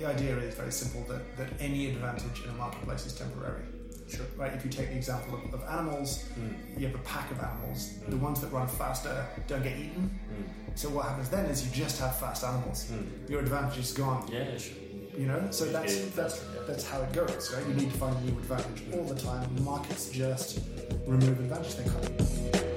the idea is very simple that, that any advantage in a marketplace is temporary. Sure. Right? If you take the example of, of animals, Mm. you have a pack of animals. The ones that run faster don't get eaten. Mm. So what happens then is you just have fast animals. Mm. Your advantage is gone. Yeah, sure. You know, so that's yeah, that's yeah. that's how it goes. Right? You need to find a new advantage all the time. Markets just remove advantage they can't.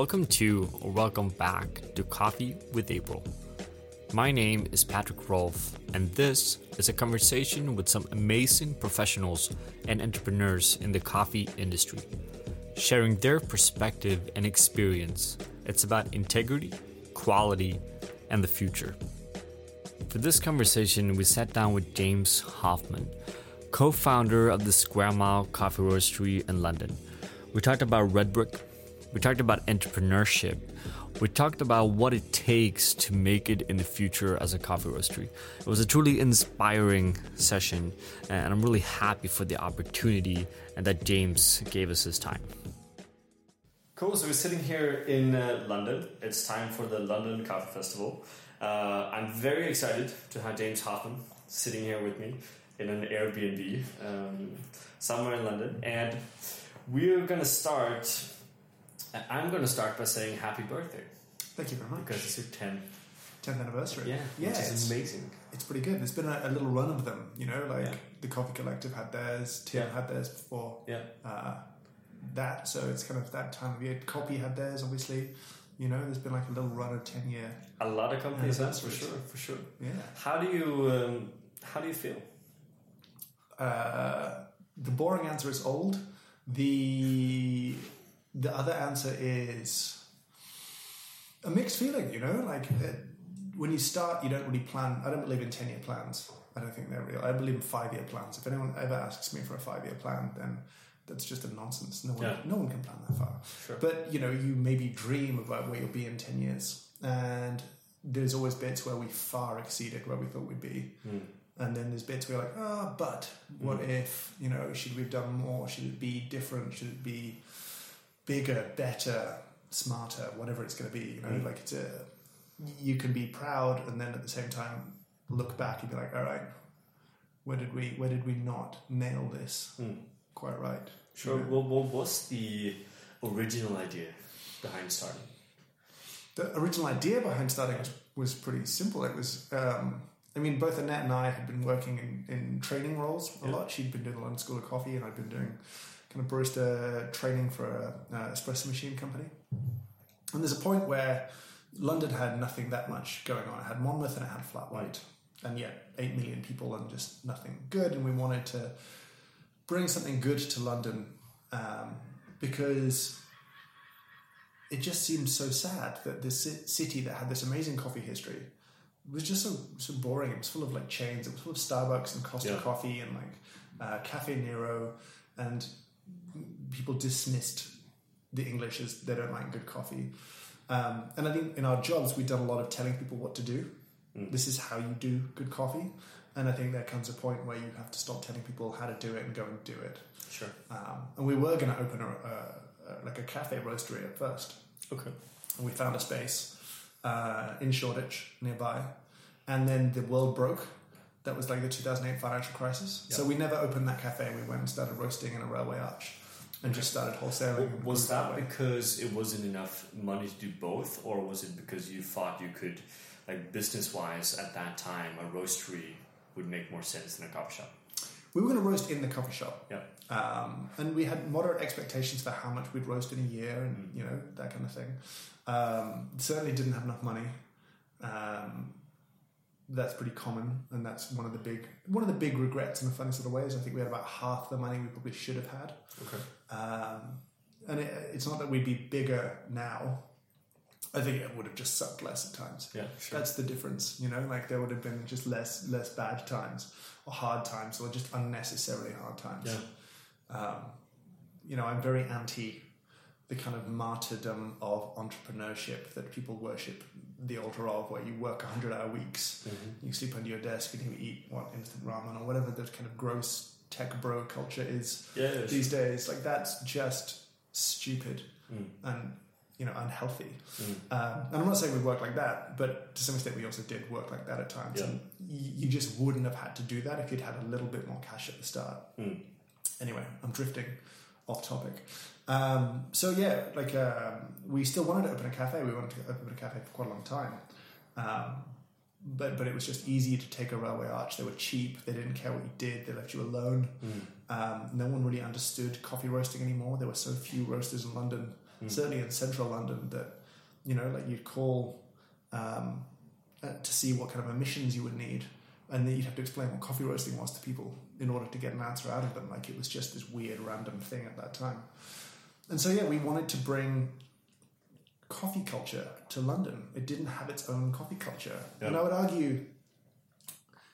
Welcome to or welcome back to Coffee with April. My name is Patrik Rolf, and this is a conversation with some amazing professionals and entrepreneurs in the coffee industry, sharing their perspective and experience. It's about integrity, quality, and the future. For this conversation, we sat down with James Hoffman, co founder of the Square Mile Coffee Roastery in London. We talked about Red Brick, we talked about entrepreneurship, we talked about what it takes to make it in the future as a coffee roastery. It was a truly inspiring session, and I'm really happy for the opportunity and that James gave us his time. Cool. So we're sitting here in uh, London. It's time for the London Coffee Festival. Uh, I'm very excited to have James Hoffman sitting here with me in an Airbnb um, somewhere in London, and we're gonna start. I'm gonna start by saying happy birthday Thank you very much. because it's your 10th. 10th anniversary. Yeah, yeah, which it's, amazing. it's pretty good. There's been a, a little run of them. You know, like Yeah. the Coffee Collective had theirs, Tim Yeah. had theirs before. Yeah. uh, that. So it's kind of that time of year. Koppi had theirs, obviously. You know, there's been like a little run of ten year. A lot of companies, that's for sure, for sure. Yeah. How do you um, how do you feel? Uh, the boring answer is old. The the other answer is a mixed feeling. You know, like uh, when you start, you don't really plan. I don't believe in ten year plans. I don't think they're real. I believe in five year plans. If anyone ever asks me for a five year plan, then that's just a nonsense. No one, Yeah. no one can plan that far. Sure. But you know, you maybe dream about where you'll be in ten years, and there's always bits where we far exceeded where we thought we'd be, Mm. and then there's bits where you're like, ah, but what Mm. if? You know, should we have done more? Should it be different? Should it be bigger, better, smarter? Whatever it's going to be. You know, Mm. like it's a you can be proud, and then at the same time look back and be like, all right, where did we where did we not nail this Mm. quite right? Sure. Yeah. What, what was the original idea behind starting? The original idea behind starting was, was pretty simple. It was, um, I mean, both Anette and I had been working in, in training roles a Yeah. lot. She'd been doing the London School of Coffee, and I'd been doing kind of barista training for a, espresso machine company. And there's a point where London had nothing that much going on. It had Monmouth and it had Flat White, and yet eight million people and just nothing good. And we wanted to bring something good to London um, because it just seemed so sad that this city that had this amazing coffee history was just so so boring. It was full of like chains. It was full of Starbucks and Costa Yeah. Coffee and like uh, Cafe Nero, and people dismissed the English as they don't like good coffee. Um, and I think in our jobs we've done a lot of telling people what to do. Mm. This is how you do good coffee. And I think there comes a point where you have to stop telling people how to do it and go and do it. Sure. Um, and we were going to open a, a, a like a cafe roastery at first, Okay. and we found a space uh, in Shoreditch nearby, and then the world broke. That was like the 2008 financial crisis. So we never opened that cafe. We went and started roasting in a railway arch, and just started wholesaling. Was that because it wasn't enough money to do both, or was it because you thought you could, like business wise, at that time, a roastery would make more sense than a coffee shop? we were going to roast in the coffee shop. Yeah. Um, and we had moderate expectations for how much we'd roast in a year and, Mm. you know, that kind of thing. Um, certainly didn't have enough money. Um, that's pretty common. And that's one of the big, one of the big regrets in the funny sort of ways. I think we had about half the money we probably should have had. Okay. Um, and it, it's not that we'd be bigger now. I think it would have just sucked less at times. Yeah. Sure. That's the difference, you know. Like there would have been just less less bad times or hard times or just unnecessarily hard times. Yeah. Um, you know, I'm very anti the kind of martyrdom of entrepreneurship that people worship the altar of, where you work 100 hour weeks, Mhm. you sleep under your desk, and you eat what instant ramen or whatever the kind of gross tech bro culture is yeah, these days. Like that's just stupid Mm. and you know unhealthy. Mm. Um, and I'm not saying we work like that, but to some extent we also did work like that at times. Yeah. And y- you just wouldn't have had to do that if you'd had a little bit more cash at the start. Mm. Anyway, I'm drifting off topic. Um, so yeah, like um, we still wanted to open a cafe. We wanted to open a cafe for quite a long time. Um, but but it was just easy to take a railway arch. They were cheap. They didn't care what you did. They left you alone. Mm. Um, no one really understood coffee roasting anymore. There were so few roasters in London, Mm. certainly in central London, that you know, like you'd call um, uh, to see what kind of emissions you would need, and then you'd have to explain what coffee roasting was to people in order to get an answer out of them. Like it was just this weird, random thing at that time. And so yeah, we wanted to bring coffee culture to London. It didn't have its own coffee culture, and I would argue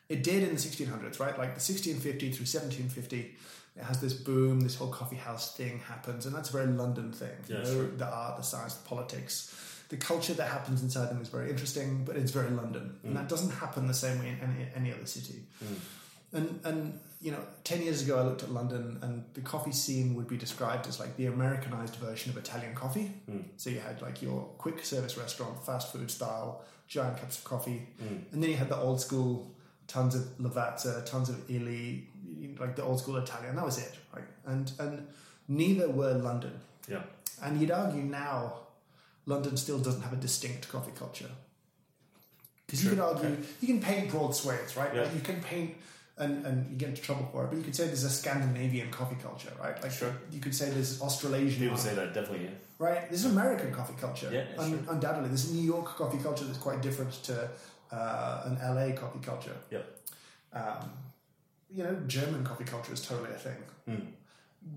it did in the 1600s, right? Like the 1650 through 1750, it has this boom, this whole coffee house thing happens, and that's a very London thing. Yeah, you know, sure. the art, the science, the politics, the culture that happens inside them is very interesting, but it's very London, Mm. and that doesn't happen the same way in any, any other city. Mm. And and you know, ten years ago, I looked at London, and the coffee scene would be described as like the Americanized version of Italian coffee. Mm. So you had like your quick service restaurant, fast food style, giant cups of coffee, Mm. and then you had the old school, tons of Lavazza, tons of Illy, like the old school Italian. That was it, right? And and neither were London. Yeah. And you'd argue now, London still doesn't have a distinct coffee culture. Because you could argue, okay. you can paint broad swathes, right? Yeah. Like you can paint, and, and you get into trouble for it, but you could say there's a Scandinavian coffee culture, right? Like Sure. you could say there's Australasian, People say that definitely. Yeah. right? There's an American coffee culture, Yeah, yeah, un- undoubtedly. There's a New York coffee culture that's quite different to uh, an LA coffee culture. Yep. Um, you know, German coffee culture is totally a thing. Mm.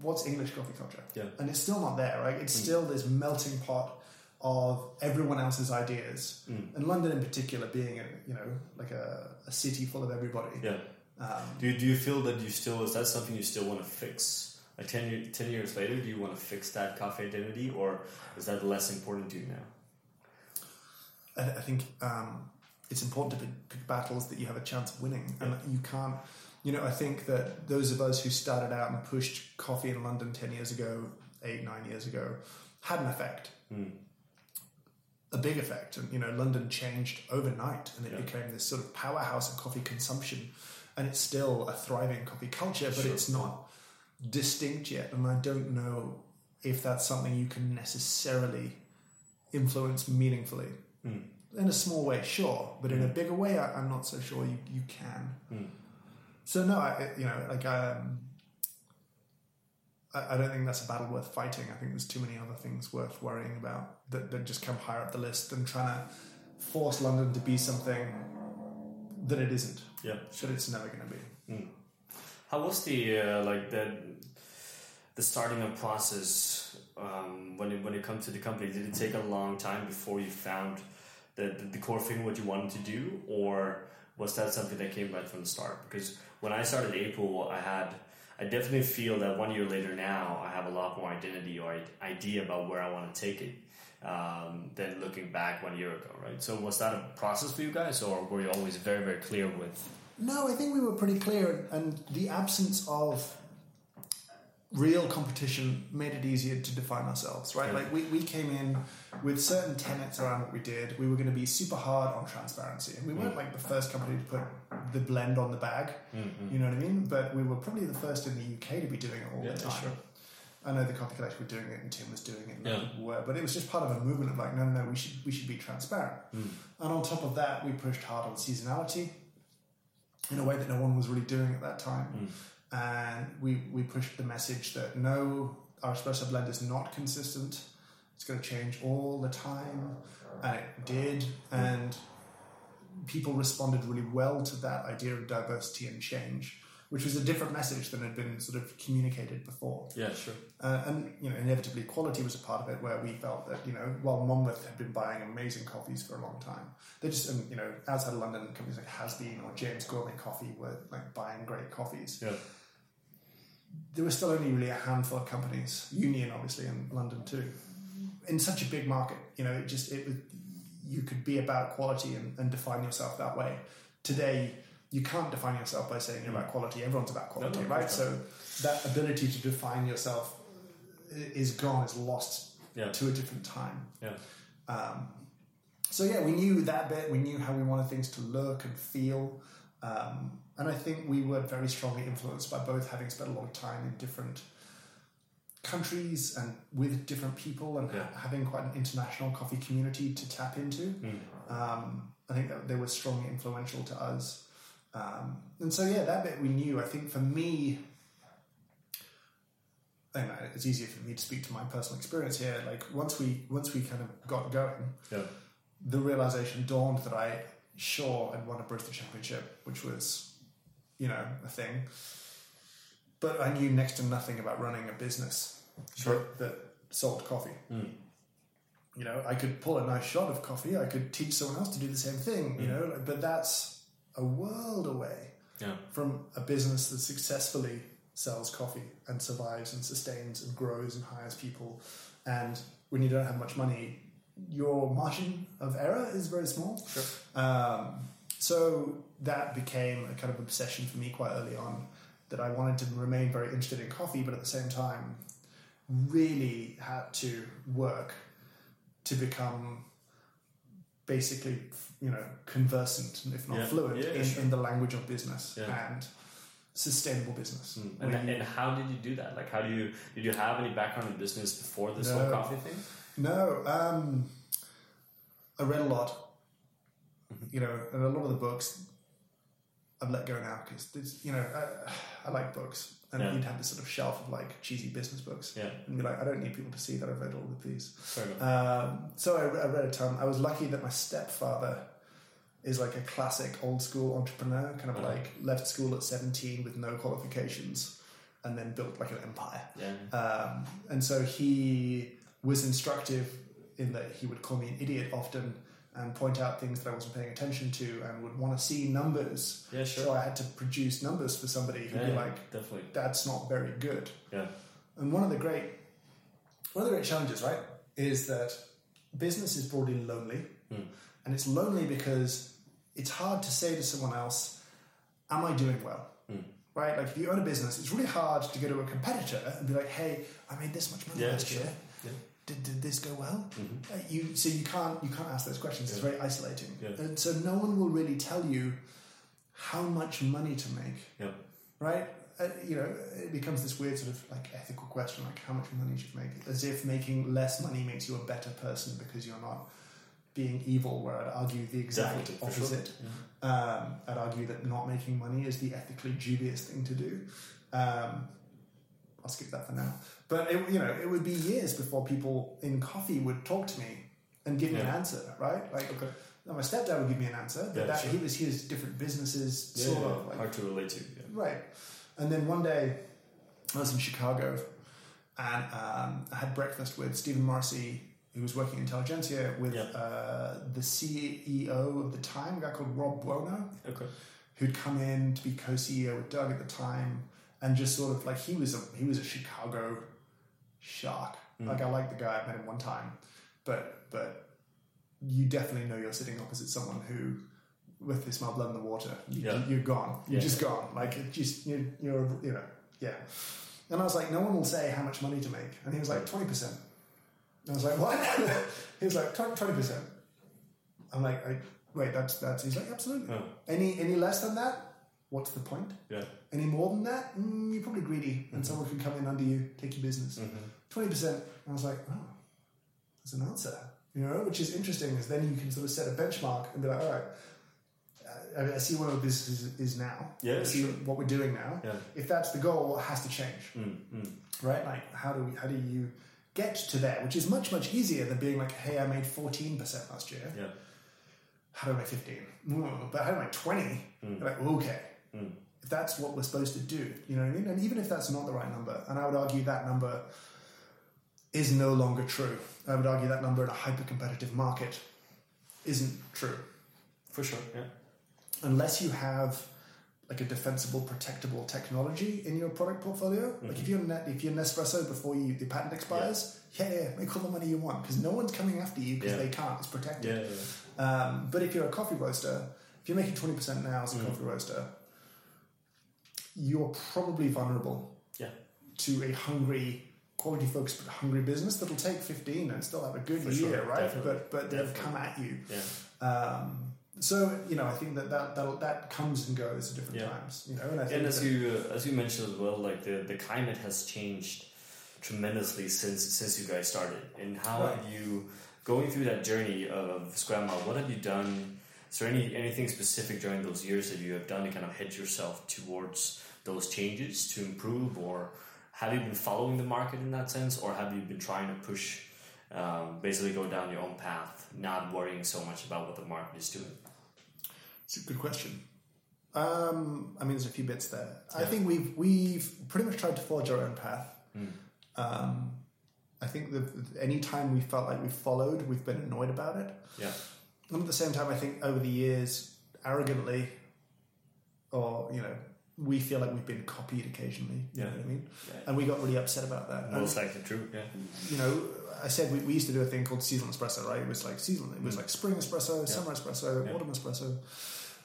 What's English coffee culture? Yeah. And it's still not there, right? It's Mm. still this melting pot of everyone else's ideas, Mm. and London in particular being a you know like a, a city full of everybody. Yeah. Um, Do you, do you feel that you still is that something you still want to fix? Like 10, year, 10 years later, do you want to fix that cafe identity, or is that less important to you now? I, I think um, it's important to pick, pick battles that you have a chance of winning, and you can't. You know, I think that those of us who started out and pushed coffee in London ten years ago, eight nine years ago, had an effect, Mm. a big effect, and you know, London changed overnight, and it Yeah. became this sort of powerhouse of coffee consumption, and it's still a thriving coffee culture, but Sure. it's not distinct yet, and I don't know if that's something you can necessarily influence meaningfully Mm. in a small way, sure, but in a bigger way, I, I'm not so sure you, you can. Mm. So no, I, you know, like um, I, I don't think that's a battle worth fighting. I think there's too many other things worth worrying about that, that just come higher up the list than trying to force London to be something that it isn't. Yeah. that it's never to be. Mm. How was the uh, like the the starting up process um, when it when it comes to the company? Did it take a long time before you found the, the, the core thing what you wanted to do, or was that something that came right from the start? Because when I started April, I had I definitely feel that one year later now I have a lot more identity or idea about where I want to take it um, than looking back one year ago, right? So was that a process for you guys, or were you always very very clear with? No, I think we were pretty clear, and the absence of real competition made it easier to define ourselves, right? Yeah. Like we, we came in with certain tenets around what we did. We were going to be super hard on transparency, and we weren't like the first company to put the blend on the bag. Mm-hmm. You know what I mean? But we were probably the first in the UK to be doing it all Yeah, the time. sure. I know the Coffee Collective were doing it, and Tim was doing it, and Yeah. people were, but it was just part of a movement of like, no, no, no, we should we should be transparent. Mm. And on top of that, we pushed hard on seasonality in a way that no one was really doing at that time. Mm. And we, we pushed the message that no, our espresso blend is not consistent. It's going to change all the time. And it did. And people responded really well to that idea of diversity and change, which was a different message than had been sort of communicated before. Yeah, sure. Uh, and you know, inevitably, quality was a part of it, where we felt that you know, while Monmouth had been buying amazing coffees for a long time, they just and you know, outside of London, companies like Hasbean or James Gourmet Coffee were like buying great coffees. Yeah. There was still only really a handful of companies, Union obviously in London too, in such a big market. You know, it just it was you could be about quality and, and define yourself that way. Today, you can't define yourself by saying you're about quality. Everyone's about quality, no, of right? So that ability to define yourself is gone, is lost Yeah. to a different time. Yeah. Um, so yeah, we knew that bit. We knew how we wanted things to look and feel, um, and I think we were very strongly influenced by both having spent a lot of time in different countries and with different people, and Yeah. ha- having quite an international coffee community to tap into. Mm. Um, I think that they were strongly influential to us, um, and so yeah, that bit we knew. I think for me. And it's easier for me to speak to my personal experience here. Like once we once we kind of got going, Yeah. the realization dawned that I sure had won a Barista Championship, which was, you know, a thing. But I knew next to nothing about running a business Sure. that, that sold coffee. Mm. You know, I could pull a nice shot of coffee. I could teach someone else to do the same thing. You Mm. know, but that's a world away Yeah. from a business that successfully sells coffee and survives and sustains and grows and hires people. And when you don't have much money, your margin of error is very small. Sure. Um, so that became a kind of obsession for me quite early on that I wanted to remain very interested in coffee, but at the same time, really had to work to become basically, you know, conversant, if not Yeah. fluent, Yeah, in, sure. in the language of business and sustainable business. Mm. And, you- and how did you do that? Like, how do you did you have any background in business before this No. whole coffee thing? No, um, I read a lot. You know, and a lot of the books I've let go now because you know I, I like books, and Yeah. you'd have this sort of shelf of like cheesy business books, Yeah, and be like, I don't need people to see that I've read all of these. Um, so I, I read a ton. I was lucky that my stepfather is like a classic old school entrepreneur, kind of Uh-huh. like left school at seventeen with no qualifications, and then built like an empire. yeah, Um, and so he was instructive in that he would call me an idiot often and point out things that I wasn't paying attention to and would want to see numbers. yeah, sure. So I had to produce numbers for somebody who'd yeah, be like, definitely. that's not very good. Yeah, And one of the great one of the great challenges, right, is that business is broadly lonely. Hmm. And it's lonely because it's hard to say to someone else, Am I doing well? Hmm. Right? Like if you own a business, it's really hard to go to a competitor and be like, Hey, I made this much money Yeah, last year. Did, did this go well? Mhm. Uh, you so you can't you can't ask those questions. It's very isolating. Yeah. And so no one will really tell you how much money to make Yeah. right? Uh, you know, it becomes this weird sort of like ethical question, like how much money should you make? As if making less money makes you a better person because you're not being evil. Where I'd argue the exact Definitely, for sure. opposite. Um, I'd argue that not making money is the ethically dubious thing to do. Um, I'll skip that for now. But it, you know, it would be years before people in coffee would talk to me and give me an answer, right? Like, Okay. no, my stepdad would give me an answer, but Yeah, that, sure. he was he has different businesses, Yeah, sort yeah, of like hard to relate to. Yeah. Right. And then one day, I was in Chicago and um, I had breakfast with Stephen Morrissey, who was working in Intelligentsia, with Yeah. uh, the CEO of the time, a guy called Rob Buono, Okay. who'd come in to be co-CEO with Doug at the time, and just sort of like he was a he was a Chicago shark. Mm. Like I like the guy, I met him one time, but but you definitely know you're sitting opposite someone who, with this smell blood in the water, you, Yeah. you're gone. You're Yeah. just gone. Like it just you're, you're you know yeah. And I was like, no one will say how much money to make, and he was like twenty percent. I was like, what? he was like twenty percent. I'm like, I, wait, that's that's. He's like, absolutely. Oh, Any any less than that? What's the point? yeah. Any more than that? Mm, you're probably greedy, and someone can come in under you, take your business. Mm-hmm. Twenty percent. I was like, oh, that's an answer. You know, which is interesting, is then you can sort of set a benchmark and be like, all right. I, I see where our business is, now. Yeah, I see sure. what we're doing now. Yeah. If that's the goal, what has to change? Mm, mm. right? Like, how do we, how do you get to there? Which is much much easier than being like, hey, I made fourteen percent last year. Yeah. How do I make fifteen? Mm, but how do I make twenty? Mm. Like, okay, Mm. if that's what we're supposed to do, you know what I mean? And even if that's not the right number, and I would argue that number is no longer true. I would argue that number in a hyper competitive market isn't true For sure. Yeah. unless you have like a defensible, protectable technology in your product portfolio. Like if you're net, if you're Nespresso before you the patent expires, yeah, yeah, make all the money you want because no one's coming after you because Yeah. they can't. It's protected. Yeah. yeah, yeah. Um, but if you're a coffee roaster, if you're making 20% now as a Mm. coffee roaster, you're probably vulnerable Yeah. to a hungry, quality focused but hungry business that'll take 15 and still have a good For year, sure, right? definitely, But but they'll definitely. come at you. Yeah. Um, so you know, I think that that that'll, that comes and goes at different Yeah. times. You know, and I think And as you uh, as you mentioned as well, like the, the climate has changed tremendously since since you guys started. And how Right. have you going through that journey of Square Mile, What have you done? Is there any anything specific during those years that you have done to kind of hedge yourself towards those changes to improve, or have you been following the market in that sense, or have you been trying to push? Um, basically, go down your own path, not worrying so much about what the market is doing. It's a good question. Um, I mean, there's a few bits there. I think we've we've pretty much tried to forge our own path. Mm. Um, I think that any time we felt like we followed, we've been annoyed about it. Yeah. And at the same time, I think over the years, arrogantly, or you know, we feel like we've been copied occasionally. You know Yeah. what I mean? Yeah. And we got really upset about that. And, Most likely true. Yeah. you know, I said we, we used to do a thing called seasonal espresso, right? It was like seasonal. It was Mm. like spring espresso, Yeah. summer espresso, Yeah. autumn espresso.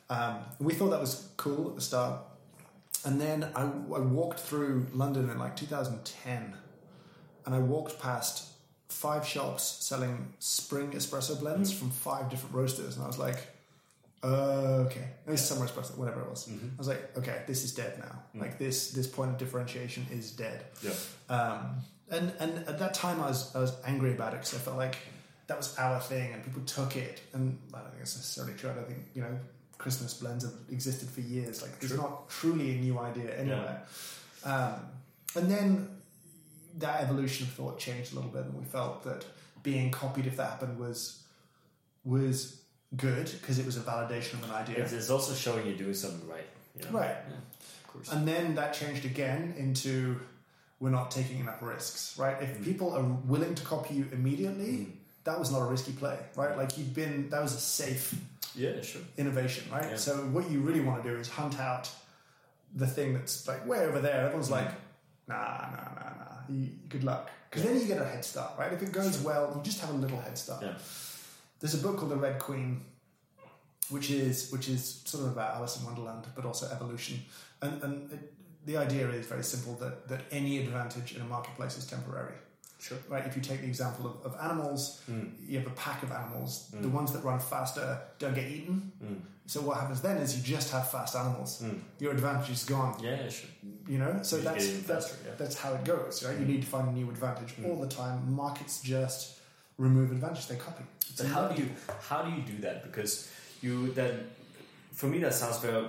Um, we thought that was cool at the start. And then I, I walked through London in like 2010 and I walked past five shops selling spring espresso blends Mm. from five different roasters. And I was like, uh, okay. It was summer espresso, whatever it was. Mhm. I was like, okay, this is dead now. Mm. Like this, this point of differentiation is dead. Yeah. Um, and and at that time, I was I was angry about it because I felt like that was our thing, and people took it. And I don't think it's necessarily true. I don't think you know Christmas blends have existed for years. Like it's not truly a new idea anywhere. Um, and then that evolution of thought changed a little bit, and we felt that being copied, if that happened, was was good because it was a validation of an idea. It's, it's also showing you're doing something right. You know? Right. Yeah, of course. And then that changed again into we're not taking enough risks, right? If Mm. people are willing to copy you immediately, Mm. that was not a risky play, right? Like you've been, that was a safe Yeah, sure. innovation, right? Yeah. So what you really want to do is hunt out the thing that's like way over there. Everyone's Mm. like, nah, nah, nah, nah. You, good luck. Because then you get a head start, right? If it goes well, you just have a little head start. Yeah. There's a book called The Red Queen, which is which is sort of about Alice in Wonderland, but also evolution. And and it, the idea is very simple that that any advantage in a marketplace is temporary, Sure. right? If you take the example of, of animals, Mm. you have a pack of animals. Mm. The ones that run faster don't get eaten. Mm. So what happens then is you just have fast animals. Mm. Your advantage is gone. Yeah, sure. You know, so You're that's getting that's faster, yeah. that's how it goes, right? You Mm. need to find a new advantage Mm. all the time. Markets just remove advantage; they copy. So how do you how do you do that? Because you then for me that sounds very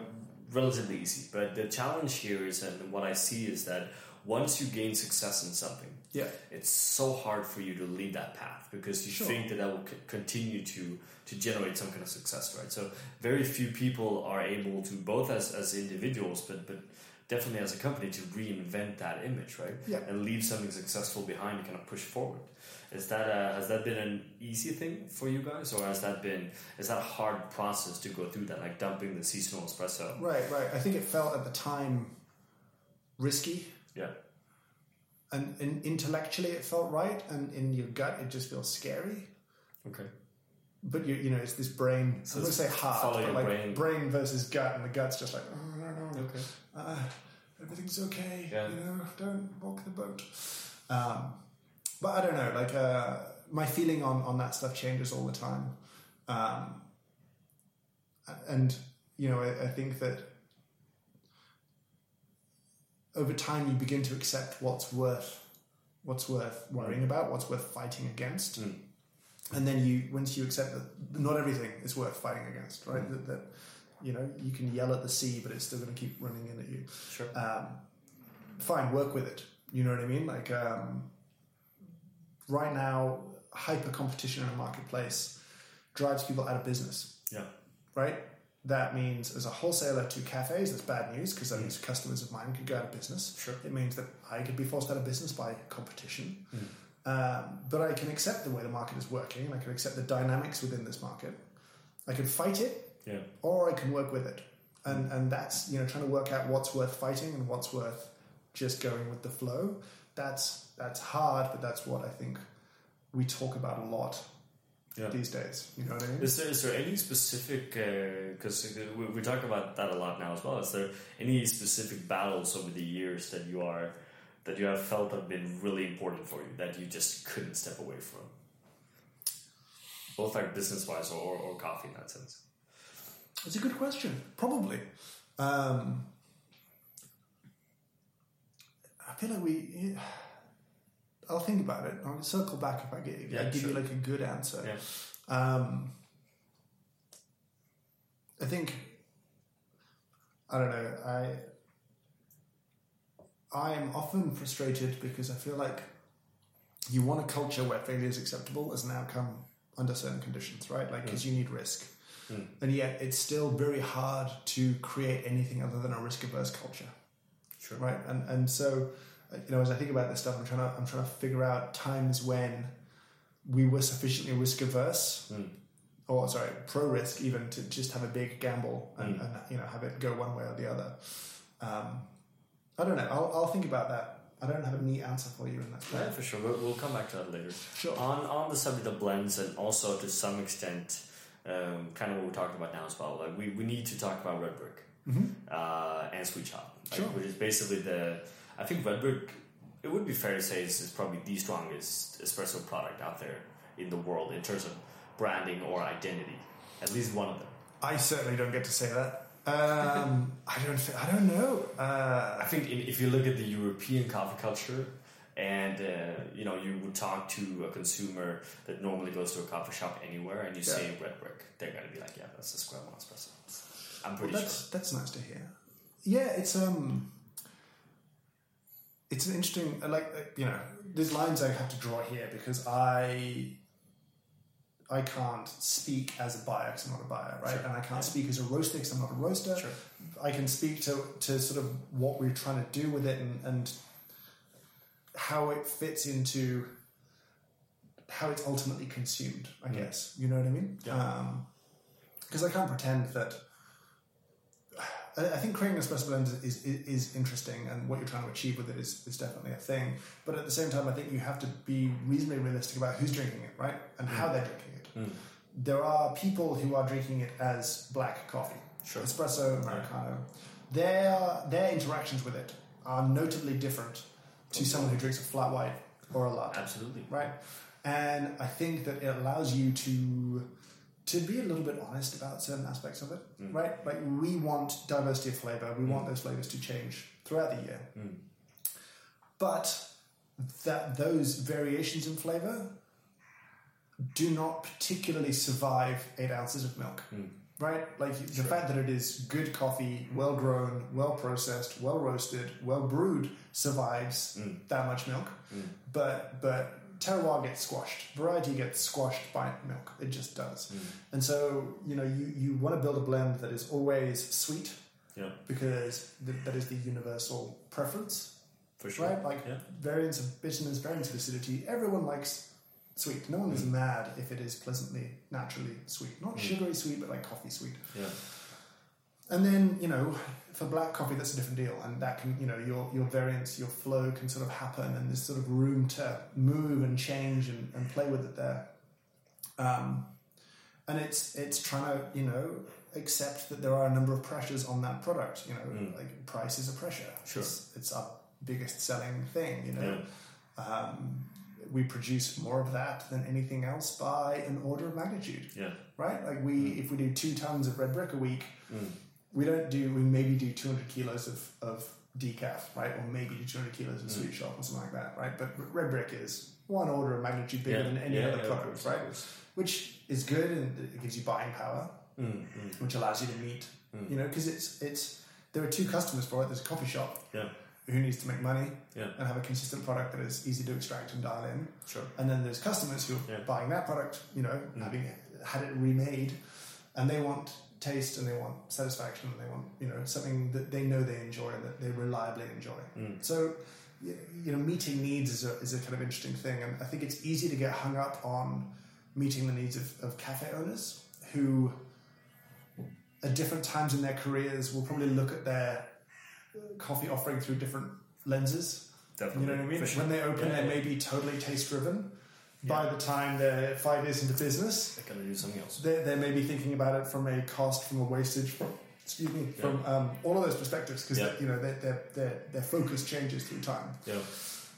relatively easy, but the challenge here is and what I see is that once you gain success in something, Yeah. it's so hard for you to leave that path because you Sure. think that that will c- continue to to generate some kind of success, right? So very few people are able to both as as individuals, but but definitely as a company to reinvent that image, right? Yeah. And leave something successful behind and kind of push forward. Is that a, has that been an easy thing for you guys, or has that been is that a hard process to go through that, like dumping the seasonal espresso? Right, right. I think it felt at the time risky. Yeah. And, and intellectually it felt right, and in your gut it just feels scary. Okay. But you, you know, it's this brain. So going to say heart, but like brain. versus gut, and the gut's just like, oh, no, no, Okay. uh, everything's okay. Yeah. You know, don't rock the boat. Um, but I don't know. Like uh, my feeling on on that stuff changes all the time, um, and you know, I, I think that over time you begin to accept what's worth what's worth worrying about, what's worth fighting against. Mm. And then you, once you accept that not everything is worth fighting against, right? That, that you know you can yell at the sea, but it's still going to keep running in at you. Sure. Um, fine, work with it. You know what I mean? Like um, right now, hyper competition in a marketplace drives people out of business. Yeah. Right. That means as a wholesaler to cafes, that's bad news because that means customers of mine could go out of business. Sure. It means that I could be forced out of business by competition. Mm. Um, but I can accept the way the market is working and I can accept the dynamics within this market. I can fight it Yeah. or I can work with it. And, and that's, you know, trying to work out what's worth fighting and what's worth just going with the flow. That's, that's hard, but that's what I think we talk about a lot Yeah. these days. You know what I mean? Is there, is there any specific, because we, we talk about that a lot now as well, is there any specific battles over the years that you are, that you have felt have been really important for you, that you just couldn't step away from? Both like business-wise or, or coffee in that sense. It's a good question. Probably. Um, I feel like we. I'll think about it. I'll circle back if I, get, if I Yeah, give you like a good answer. Yeah. Um, I think I don't know. I I'm often frustrated because I feel like you want a culture where failure is acceptable as an outcome under certain conditions, right? Like because you need risk, Mm. and yet it's still very hard to create anything other than a risk averse culture Sure. right? And and so, you know, as I think about this stuff, I'm trying to I'm trying to figure out times when we were sufficiently risk averse, Mm. or sorry, pro risk even to just have a big gamble and, Mm. and you know have it go one way or the other. Um, I don't know. I'll, I'll think about that. I don't have a neat answer for you in that. Yeah, for sure. We'll, we'll come back to that later. Sure. On on the subject of blends and also to some extent, um, kind of what we're talking about now as well. Like we, we need to talk about red brick hmm uh, and sweet shop, like, Sure. which is basically the. I think red brick. It would be fair to say this is probably the strongest espresso product out there in the world in terms of branding or identity. At least one of them. I certainly don't get to say that. Um, I don't. thi- I don't know. Uh, I think in, if you look at the European coffee culture, and uh, you know you would talk to a consumer that normally goes to a coffee shop anywhere, and you Yeah. say red brick, they're gonna be like, yeah, that's a square one espresso. I'm Well, pretty that's sure. that's nice to hear. Yeah, it's um, it's an interesting uh, like uh, you know, there's lines I have to draw here because I I can't speak as a buyer because I'm not a buyer, right? Sure. And I can't speak as a roaster because I'm not a roaster. Sure. I can speak to to sort of what we're trying to do with it and, and how it fits into how it's ultimately consumed. I Mm. guess you know what I mean. Yeah. Because I can't pretend that. I think creating an espresso blend is, is is interesting, and what you're trying to achieve with it is, is definitely a thing. But at the same time, I think you have to be reasonably realistic about who's drinking it, right, and how they're drinking it. Mm. There are people who are drinking it as black coffee, Sure. espresso, americano. Their their interactions with it are notably different to someone who drinks a flat white or a latte Absolutely. right? And I think that it allows you to to be a little bit honest about certain aspects of it, Mm. right? Like we want diversity of flavor, we want those flavors to change throughout the year, Mm. but that those variations in flavor do not particularly survive eight ounces of milk. Mm. Right, like the Sure. fact that it is good coffee, well grown, well processed, well roasted, well brewed, survives Mm. that much milk Mm. but but terroir gets squashed. Variety gets squashed by milk. It just does. Mm. And so you know you you want to build a blend that is always sweet Yeah, because th- that is the universal preference, for sure. right? Like yeah. variants of bitterness, variants of acidity. Everyone likes sweet. No one is mad if it is pleasantly, naturally sweet. Not Mm. sugary sweet, but like coffee sweet. Yeah. And then, you know, for black coffee, that's a different deal. And that can, you know, your, your variance, your flow can sort of happen and there's sort of room to move and change and, and play with it there. Um, and it's, it's trying to, you know, accept that there are a number of pressures on that product. You know, Mm. like price is a pressure. Sure. It's, it's our biggest selling thing, you know. Yeah. Um, we produce more of that than anything else by an order of magnitude Yeah. right? Like we, Mm. if we do two tons of red brick a week, Mm. We don't do. We maybe do two hundred kilos of of decaf, right? Or maybe do two hundred kilos of Mm. sweet shop or something like that, right? But red brick is one order of magnitude bigger Yeah. than any yeah, other yeah, product, right? Which is good and it gives you buying power, Mm. Mm. which allows you to meet, Mm. you know, because it's it's there are two customers for it. There's a coffee shop Yeah. who needs to make money Yeah. and have a consistent product that is easy to extract and dial in. Sure. And then there's customers who are buying that product, you know, Mm. having had it remade, and they want taste and they want satisfaction and they want, you know, something that they know they enjoy and that they reliably enjoy. Mm. So, you know, meeting needs is a, is a kind of interesting thing, and I think it's easy to get hung up on meeting the needs of, of cafe owners who, at different times in their careers, will probably look at their coffee offering through different lenses. Definitely. You know what I mean? Sure. When they open, Yeah, they yeah. may be totally taste driven, by the time they're five years into business, They're gonna do something else. they, they may be thinking about it from a cost, from a wastage, from, excuse me, from um, all of those perspectives because Yeah. you know their, their, their, their focus changes through time. Yeah.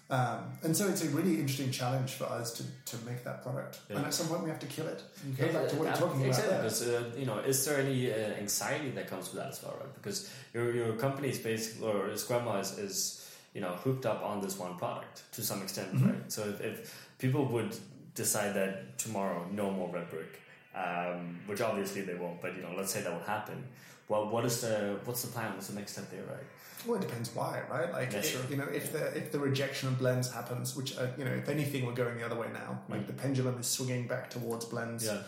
Um, and so it's a really interesting challenge for us to, to make that product. Yeah. And at some point we have to kill it. You go back to what Yeah, you're talking exactly, about. there. Because uh, you know, is there any uh, anxiety that comes with that as well, right? Because your your company is basically or Square Mile is, is you know hooked up on this one product to some extent, Mm-hmm. right? So if, if people would decide that tomorrow no more red brick, um, which obviously they won't, but you know, let's say that would happen. Well, what is the what's the plan? What's the next step there, right? Well, it depends why, right? Like, Yeah, if- sure. you know, if the if the rejection of blends happens, which uh, you know, if anything, we're going the other way now. Like the pendulum is swinging back towards blends. Yeah.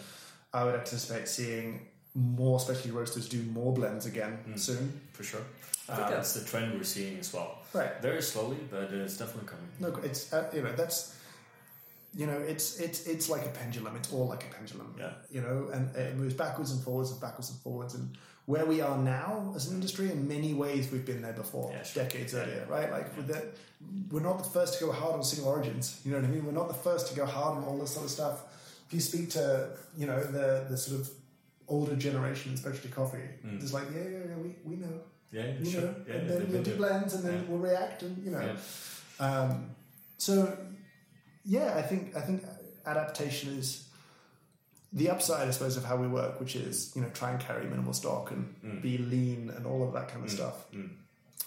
I would anticipate seeing more specialty roasters do more blends again soon. For sure. I think Um, that's the trend we're seeing as well. Right. Very slowly, but it's definitely coming. No, it's uh, you know that's you know it's it's it's like a pendulum. It's all like a pendulum. Yeah. You know, and it moves backwards and forwards and backwards and forwards. And where we are now as an industry, in many ways, we've been there before, Yeah, sure. decades Yeah, earlier, right? Like with that, we're not the first to go hard on single origins. You know what I mean? We're not the first to go hard on all this sort of stuff. If you speak to you know the the sort of older generation in specialty coffee, it's like yeah, yeah, yeah, we, we know. Yeah, you Mm. sure. know, Yeah, and then we'll do blends, and then we'll react, and you know. Um, so, yeah, I think I think adaptation is the upside, I suppose, of how we work, which is you know try and carry minimal stock and Mm. be lean and all of that kind of stuff.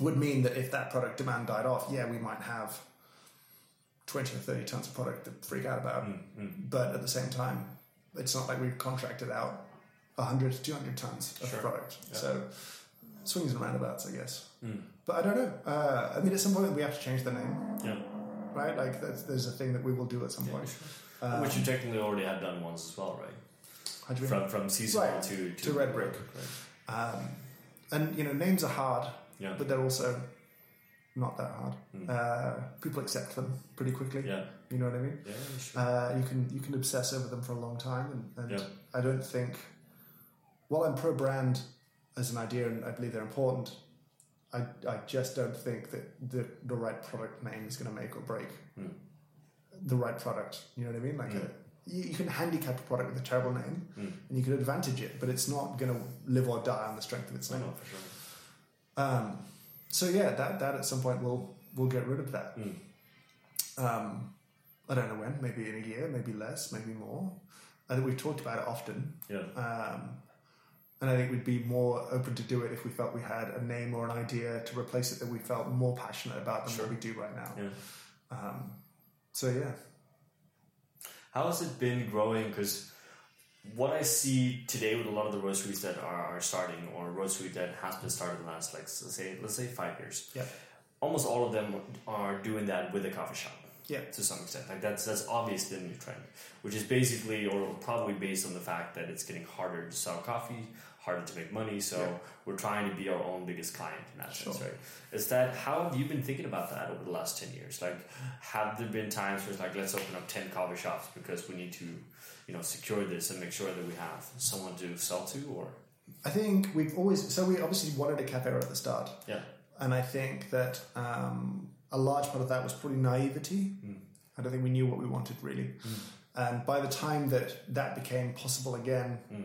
Would mean that if that product demand died off, yeah, we might have twenty or thirty tons of product to freak out about, Mm, but at the same time, it's not like we've contracted out 100 to 200 tons of Sure. product. Yeah. So swings and roundabouts, I guess. Mm. But I don't know. Uh, I mean, at some point we have to change the name, Yeah. Right? Like that's, there's a thing that we will do at some Yeah, point. sure. Um, Which you technically already had done once as well, right? how do you mean? From from seasonal Right, to, to red brick. right? Um, and you know, names are hard, Yeah. but they're also not that hard. Uh, people accept them pretty quickly. Yeah. You know what I mean? Yeah, sure. Uh, you can you can obsess over them for a long time, and, and Yeah. I don't think. While I'm pro brand as an idea, and I believe they're important, I, I just don't think that the the right product name is going to make or break Hmm. the right product. You know what I mean? Like Mm. a, you, you can handicap a product with a terrible name, Mm. and you can advantage it, but it's not going to live or die on the strength of its name. sure. Um, so yeah, that that at some point we'll we'll get rid of that. Mm. Um, I don't know when. Maybe in a year, maybe less, maybe more. I think we've talked about it often, Yeah. um, and I think we'd be more open to do it if we felt we had a name or an idea to replace it that we felt more passionate about than Sure. what we do right now. Yeah. Um, so yeah, How has it been growing? Because what I see today with a lot of the roasteries that are, are starting, or roastery that has been started in the last, like let's say, let's say five years, yeah, almost all of them are doing that with a coffee shop. yeah, to some extent. Like that's that's obviously the new trend, which is basically or probably based on the fact that it's getting harder to sell coffee, harder to make money. So Yeah. we're trying to be our own biggest client in that sense, right? Is that how have you been thinking about that over the last ten years? Like, have there been times where it's like let's open up ten coffee shops because we need to, you know, secure this and make sure that we have someone to sell to, or I think we've always so we obviously wanted a cafe right at the start, yeah, and I think that um, a large part of that was probably naivety. Hmm. I don't think we knew what we wanted really. Hmm. And by the time that that became possible again, hmm.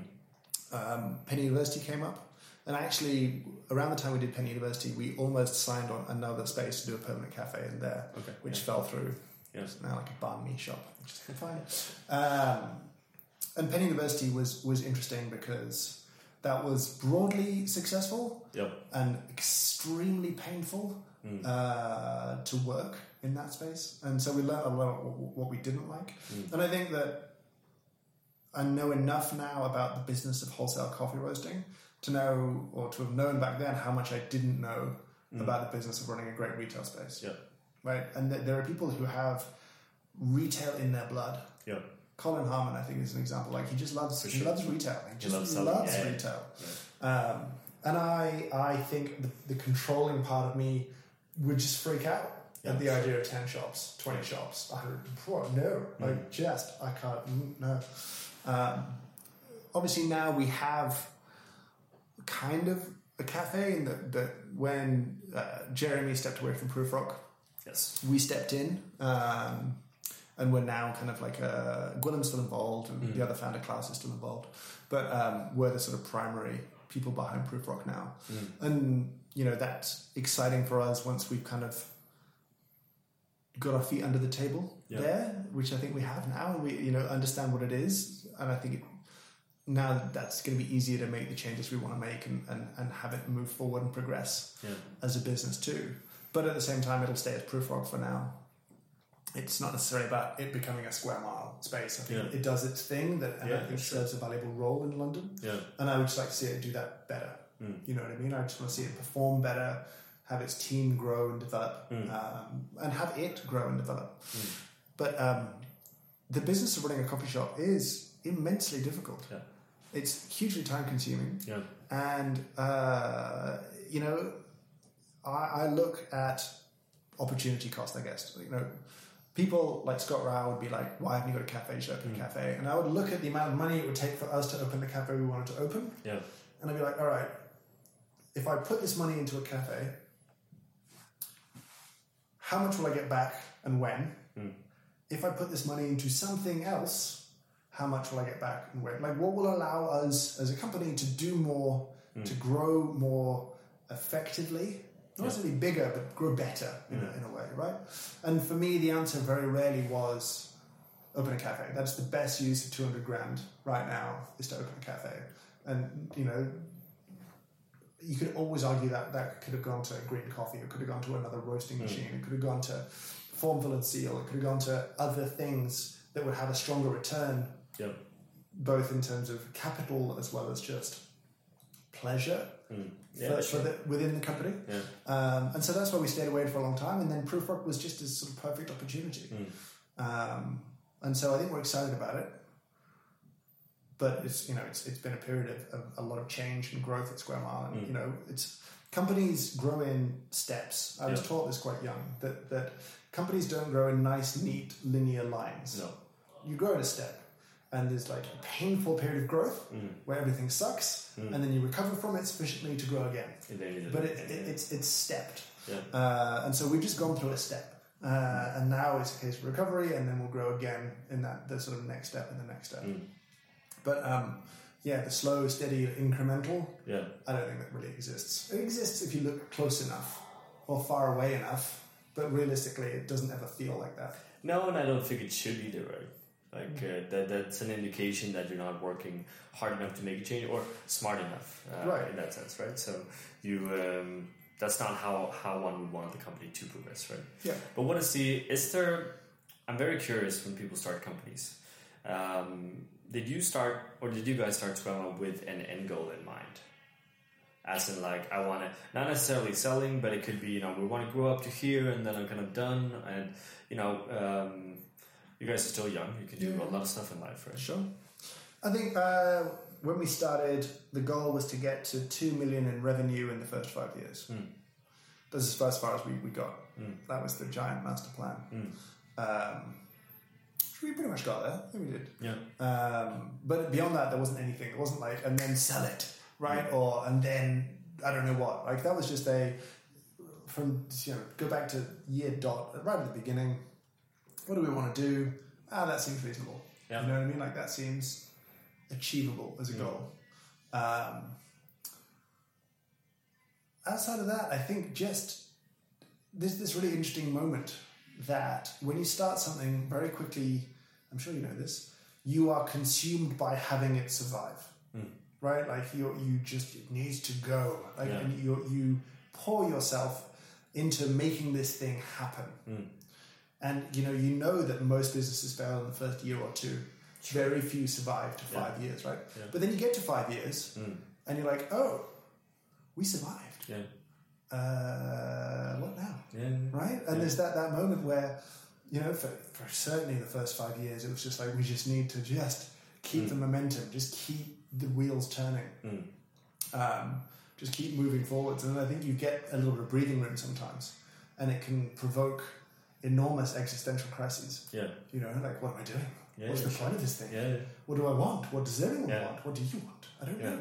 Um, Penny University came up. And actually, around the time we did Penny University, we almost signed on another space to do a permanent cafe in there, Okay, which yeah. fell through. Yeah. It's now like a bar me shop, which is fine. Um, and Penny University was was interesting because that was broadly successful yep, and extremely painful Mm. uh, to work in that space. And so we learned a lot of what we didn't like. Mm. And I think that I know enough now about the business of wholesale coffee roasting to know, or to have known back then, how much I didn't know about the business of running a great retail space. yeah, Right? And th- there are people who have retail in their blood. yeah, Colin Harmon, I think, is an example. Like he just loves For he loves retail. He just loves loves, yeah, yeah. retail. Um, and I I think the, the controlling part of me would just freak out Yeah, at the idea of ten shops, twenty shops, hundred. No, Mm. I just I can't. mm, No. Um, obviously now we have kind of a cafe in that that when uh, Jeremy stepped away from Prufrock, yes, we stepped in um, and we're now kind of like uh, Gwilym's still involved, and the other founder Klaus is still involved, but um, we're the sort of primary people behind Prufrock now, and you know that's exciting for us once we've kind of got our feet under the table Yeah. there, which I think we have now, and we you know understand what it is, and I think it, now that's going to be easier to make the changes we want to make and, and, and have it move forward and progress Yeah. as a business too. But at the same time, it'll stay as Prufrock for now. It's not necessarily about it becoming a square mile space. I think Yeah. it does its thing that and Yeah, I think serves a valuable role in London. Yeah. And I would just like to see it do that better. Mm. You know what I mean? I just want to see it perform better, have its team grow and develop, Mm. um, and have it grow and develop. Mm. But um, the business of running a coffee shop is immensely difficult. Yeah. It's hugely time consuming. Yeah. And, uh, you know, I, I look at opportunity cost, I guess. You know, people like Scott Rao would be like, why haven't you got a cafe? You should open a cafe. And I would look at the amount of money it would take for us to open the cafe we wanted to open. Yeah. And I'd be like, all right, if I put this money into a cafe, how much will I get back and when? Mm. If I put this money into something else, how much will I get back and when? Like, what will allow us as a company to do more, hmm. to grow more effectively? Not necessarily bigger, but grow better in, a, hmm. in a way, right? And for me, the answer very rarely was open a cafe. That's the best use of 200 grand right now is to open a cafe. And, you know, you could always argue that that could have gone to green coffee, it could have gone to another roasting hmm. machine, it could have gone to Formville and Seal, it could have gone to other things that would have a stronger return, Yeah. both in terms of capital as well as just pleasure Mm. Yeah. for sure. the, within the company. Yeah. Um, and so that's why we stayed away for a long time. And then Prufrock was just a sort of perfect opportunity. Mm. Um, and so I think we're excited about it. But it's you know it's it's been a period of, of a lot of change and growth at Square Mile, and Mm. you know it's companies grow in steps. I was taught this quite young that that companies don't grow in nice, neat, linear lines. No. You grow in a step, and there's like a painful period of growth Mm. where everything sucks, Mm. and then you recover from it sufficiently to grow again And then you did but it. it, it, it's it's stepped, Yeah. uh, and so we've just gone through a step, uh, and now it's a case of recovery, and then we'll grow again in that the sort of next step and the next step. Mm. But um, yeah, the slow, steady, incremental, Yeah. I don't think that really exists. It exists if you look close enough or far away enough, but realistically, it doesn't ever feel like that. No, and I don't think it should either, right? Like uh, that, that's an indication that you're not working hard enough to make a change or smart enough, uh, Right. In that sense, right? So you, um, that's not how how one would want the company to progress, right? Yeah. But what is the? Is there? I'm very curious when people start companies. Um, did you start, or did you guys start Scrum with an end goal in mind? As in, like, I want to not necessarily selling, but it could be, you know, we want to grow up to here, and then I'm kind of done, and you know, um, you guys are still young. You can do Yeah. a lot of stuff in life, right? Sure. I think uh, when we started, the goal was to get to two million in revenue in the first five years. Mm. That's as far, as we, we got. Mm. That was the giant master plan. Mm. Um, we pretty much got there. I think we did. Yeah. Um, but beyond that, there wasn't anything. It wasn't like, and then sell it, right? Or, and then, I don't know what. Like, that was just a, from, you know, go back to year dot, right at the beginning. What do we want to do? Ah, that seems reasonable. Yeah. You know what I mean? Like, that seems achievable as a Yeah. goal. Um, outside of that, I think just there's this really interesting moment that when you start something very quickly, I'm sure you know this, you are consumed by having it survive. Mm. Right? Like you you just it needs to go. Like Yeah. and you you pour yourself into making this thing happen. Mm. And you know, you know that most businesses fail in the first year or two. Very few survive to Yeah. five years, right? Yeah. But then you get to five years Mm. and you're like, oh, we survived. Yeah. Uh, what now? Yeah. right? And there's that that moment where, you know, for, for certainly the first five years, it was just like we just need to just keep Mm. the momentum, just keep the wheels turning, Mm. um, just keep moving forwards. And I think you get a little bit of breathing room sometimes, and it can provoke enormous existential crises. Yeah. You know, like what am I doing? Yeah. What's the point of this thing? Yeah. What do I want? What does everyone want? What do you want? I don't know.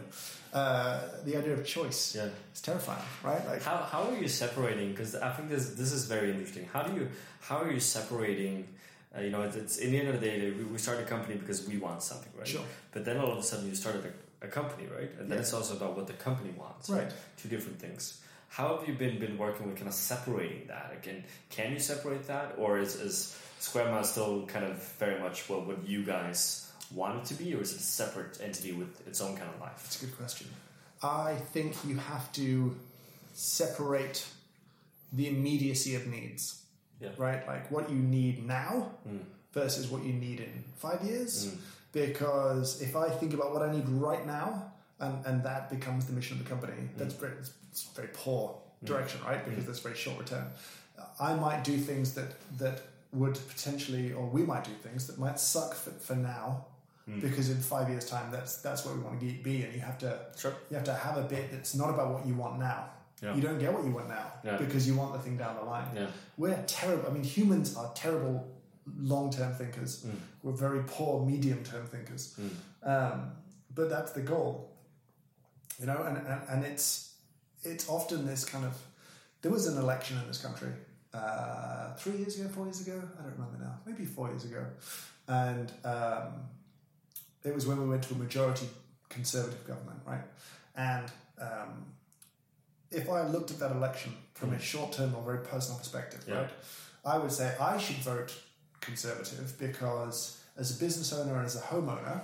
Uh, the idea of choice Yeah. is terrifying, right? Like, How, how are you separating? Because I think this this is very interesting. How do you how are you separating Uh, you know, it's, it's in the end of the day, we, we start a company because we want something, right? Sure. But then all of a sudden you started a, a company, right? And then Yeah. it's also about what the company wants, Right. Two different things. How have you been been working with kind of separating that? Again, can you separate that, or is, is Square Mile still kind of very much what what you guys want it to be, or is it a separate entity with its own kind of life? That's a good question. I think you have to separate the immediacy of needs. Yeah. Right? Like what you need now Mm. versus what you need in five years. Mm. Because if I think about what I need right now and, and that becomes the mission of the company, that's great. it's, it's very poor direction, right? Because that's very short return. I might do things that, that would potentially, or we might do things that might suck for, for now. Because in five years' time, that's that's where we want to be, and you have to Sure. you have to have a bit that's not about what you want now. Yeah. You don't get what you want now Yeah. because you want the thing down the line. Yeah. We're terrible. I mean, humans are terrible long-term thinkers. Mm. We're very poor medium-term thinkers. Um, but that's the goal, you know. And, and and it's it's often this kind of. There was an election in this country uh, three years ago, four years ago. I don't remember now. Maybe four years ago, and um, it was when we went to a majority conservative government, right? And um, if I looked at that election from a short term or very personal perspective, Yeah. right, I would say I should vote conservative because as a business owner and as a homeowner,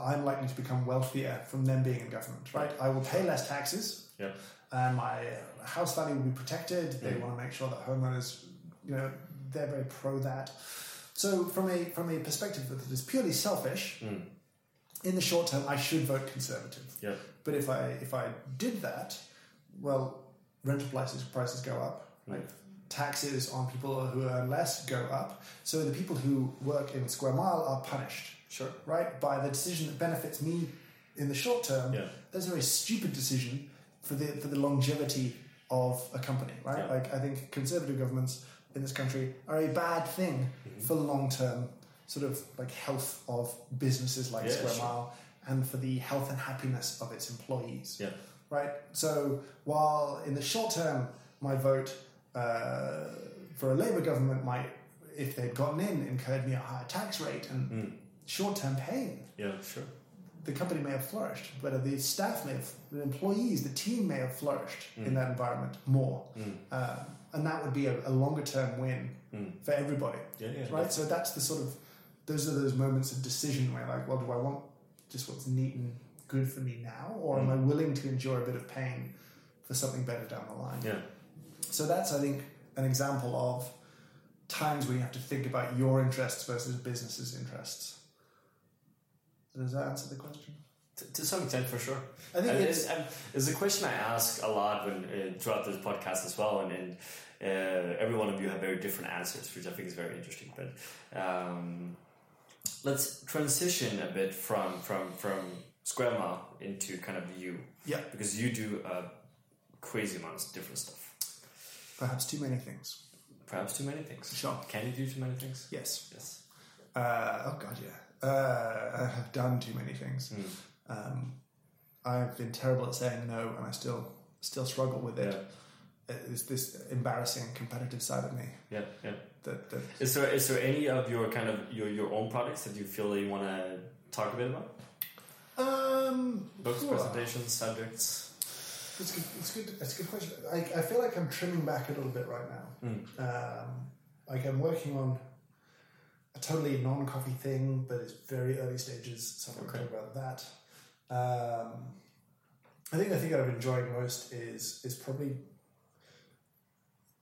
I'm likely to become wealthier from them being in government, right? I will pay less taxes Yeah. and my house value will be protected. They Mm. want to make sure that homeowners, you know, they're very pro that. So from a from a perspective that is purely selfish, Mm. in the short term, I should vote conservative. Yeah. But if I if I did that, well, rental prices prices go up, right? Taxes on people who earn less go up. So the people who work in Square Mile are punished, Sure. right, by the decision that benefits me in the short term. Yeah. That's a very stupid decision for the for the longevity of a company, right? Yeah. Like I think conservative governments in this country are a bad thing Mm-hmm. for the long term sort of like health of businesses like Yeah, Square sure. Mile and for the health and happiness of its employees Yeah. right? So while in the short term, my vote uh, for a Labour government might, if they'd gotten in, incurred me a higher tax rate and Mm. short term pain, Yeah. Sure. The company may have flourished, but the staff may have, the employees, the team may have flourished in that environment more. Mm. Um, and that would be a, a longer term win Mm. for everybody, Yeah. Yeah. right? So that's the sort of, those are those moments of decision where, like, well, do I want just what's neat and good for me now, or am I willing to endure a bit of pain for something better down the line? Yeah. So that's, I think, an example of times when you have to think about your interests versus business's interests. Does that answer the question? To, to some extent, for sure. I think it's it's, and it's a question I ask a lot when uh, throughout this podcast as well, and, and uh, every one of you have very different answers, which I think is very interesting. But um, let's transition a bit from from from Square Mile into kind of you, yeah, because you do uh, crazy amounts of different stuff. perhaps too many things. Perhaps too many things. Sure. Can you do too many things? Yes. Yes. Uh, oh God, yeah. Uh, I have done too many things. Mm. Um, I've been terrible at saying no, and I still still struggle with it. It's this embarrassing competitive side of me Yeah. Yeah. that, that Is there is there any of your kind of your your own products that you feel that you want to talk a bit about? um Books, phew, presentations, subjects. It's good. It's good. It's a good question. I, I feel like I'm trimming back a little bit right now. Mm. Um, like I'm working on a totally non-coffee thing, but it's very early stages, so I'm Okay. going to talk about that. Um, I think the thing that I've enjoyed most is is probably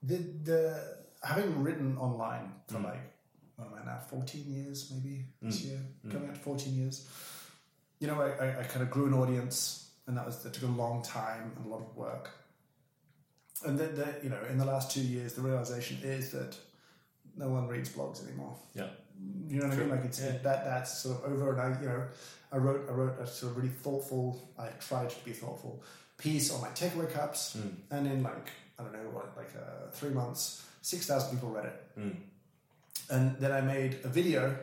the the having written online for Mm. like what am I now, fourteen years maybe this Mm. year, Mm. coming up to fourteen years. You know, I, I, I kind of grew an audience, and that was that took a long time and a lot of work. And then, the, you know, in the last two years, the realization is that no one reads blogs anymore. Yeah. You know what I mean? Like it's Yeah. that that's sort of over. And I, you know, I wrote I wrote a sort of really thoughtful. I tried to be thoughtful piece on like takeaway cups, Mm. and in like I don't know what like uh, three months, six thousand people read it. Mm. And then I made a video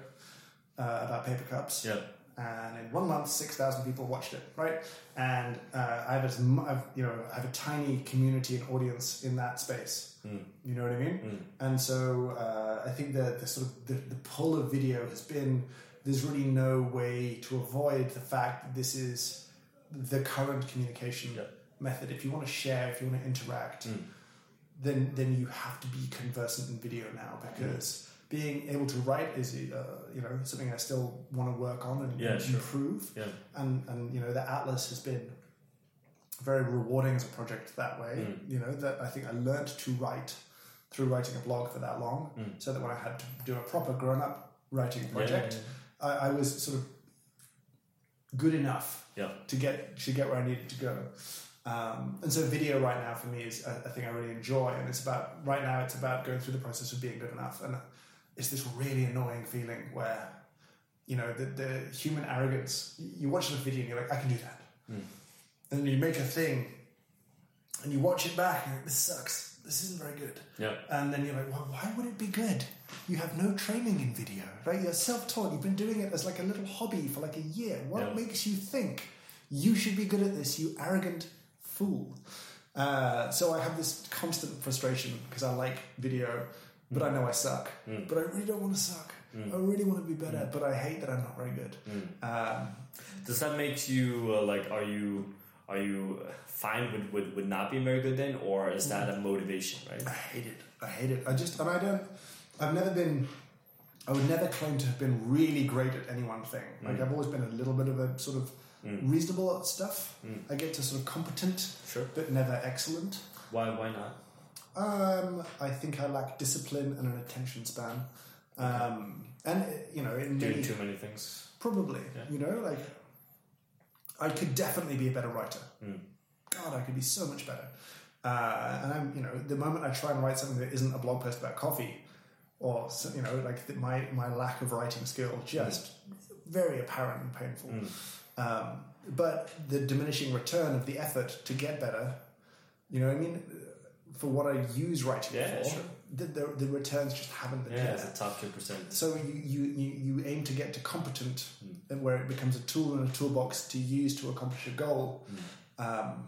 uh, about paper cups, Yeah. And in one month, six thousand people watched it, right? And uh, I have as I've, you know I have a tiny community and audience in that space. Mm. You know what I mean? Mm. And so uh, I think the, the sort of the, the pull of video has been there's really no way to avoid the fact that this is the current communication Yeah. method. If you want to share, if you want to interact, Mm. then then you have to be conversant in video now because being able to write is uh, you know something I still want to work on and Yeah, sure. improve. Yeah. And and you know the Atlas has been very rewarding as a project that way. Mm. You know that I think I learned to write through writing a blog for that long, Mm. so that when I had to do a proper grown up writing project, yeah, I, I was sort of good enough Yeah. to get to get where I needed to go. Um, and so video right now for me is a, a thing I really enjoy, and it's about right now it's about going through the process of being good enough, and it's this really annoying feeling where you know the, the human arrogance. You watch the video and you're like, I can do that, Mm. and you make a thing, and you watch it back and you're like, this sucks. This isn't very good. Yeah. And then you're like, well, why would it be good? You have no training in video, right? You're self-taught. You've been doing it as like a little hobby for like a year. What Yeah. makes you think you should be good at this, you arrogant fool? Uh, so I have this constant frustration because I like video, but I know I suck. Mm. But I really don't want to suck. Mm. I really want to be better, but I hate that I'm not very good. Mm. Um, Does that make you uh, like? Are you are you fine with, with with not being very good then, or is that a motivation? Right. I hate it. I hate it. I just, and I don't, I've never been, I would never claim to have been really great at any one thing. Like, Mm. I've always been a little bit of a sort of Mm. reasonable at stuff. Mm. I get to sort of competent, Sure. but never excellent. Why why not? Um, I think I lack discipline and an attention span. Um, and, you know, in Doing many, too many things. probably, Yeah. you know, like, I could definitely be a better writer. Mm. God, I could be so much better. Uh, and I'm, you know, the moment I try and write something that isn't a blog post about coffee, or you know, like the, my my lack of writing skill just very apparent and painful. Mm. Um, but the diminishing return of the effort to get better, you know, what I mean, for what I use writing Yeah, for, sure. the, the the returns just haven't been Yeah, there. it's the top two percent. So you, you, you, aim to get to competent, Mm. and where it becomes a tool in a toolbox to use to accomplish a goal. Um,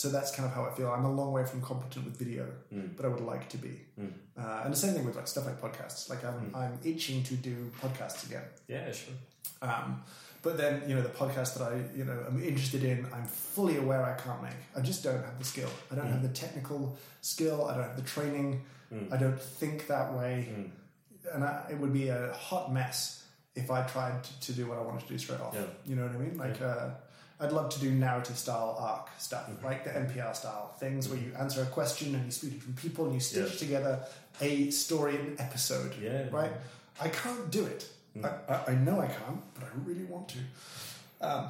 so that's kind of how I feel. I'm a long way from competent with video, Mm. but I would like to be. Mm. Uh, and the same thing with like stuff like podcasts. Like I'm, Mm. I'm itching to do podcasts again. Yeah, sure. Um, but then you know the podcast that I you know I'm interested in, I'm fully aware I can't make. I just don't have the skill. I don't Mm. have the technical skill. I don't have the training. Mm. I don't think that way Mm. and I, it would be a hot mess if I tried to, to do what I wanted to do straight off. Yeah. You know what I mean? Like, uh, I'd love to do narrative style arc stuff, Mhm. like the NPR style things where you answer a question and you speak to people and you stitch Yeah. together a story and episode. Yeah. Right? I can't do it. Mm. I, I, I know I can't, but I really want to. Um,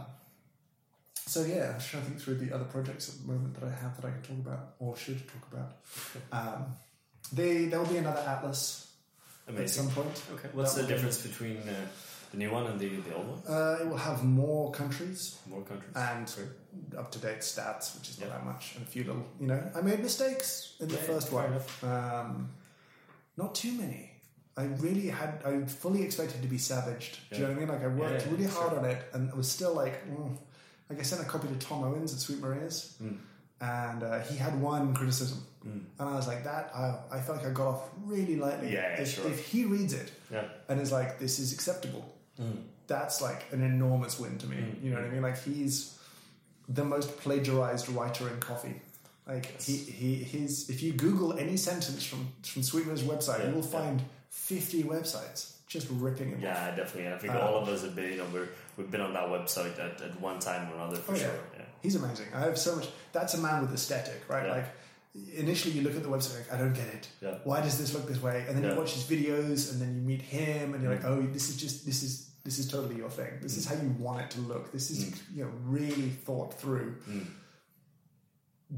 so yeah, I'm trying to think through the other projects at the moment that I have that I can talk about or should talk about. Um, they, there will be another atlas at Amazing. some point. Okay. What's That the would be- difference between uh, the new one and the, the old one? Uh, it will have more countries More countries. and up to date stats, which is not Yeah. that much, and a few little. You know, I made mistakes in the Yeah, first one. Um, not too many. I really had. I fully expected to be savaged. Do you know what I mean? Like I worked really hard on it, and I was still like, mm. like I sent a copy to Tom Owens at Sweet Maria's, Mm. and uh, he had one criticism, Mm. and I was like, that I, I felt like I got off really lightly. Yeah, if, sure. if he reads it Yeah. and is like, this is acceptable, Mm. that's like an enormous win to me. Mm. You know what I mean? Like he's the most plagiarized writer in coffee. Like he, he his if you Google any sentence from from Sweet Maria's website, Yeah, you will yeah. Find fifty websites just ripping off. Yeah, definitely. And I think Uh, all of us have been, you know, we're, we've been on that website at, at one time or another for Oh, yeah. sure. Yeah. He's amazing. I have so much. That's a man with aesthetic, right? Yeah. Like initially you look at the website, like I don't get it. Yeah. Why does this look this way? And then Yeah. you watch his videos, and then you meet him, and you're like, Mm. oh, this is just this is this is totally your thing. This is Mm. how you want it to look. This is Mm. you know really thought through. Mm.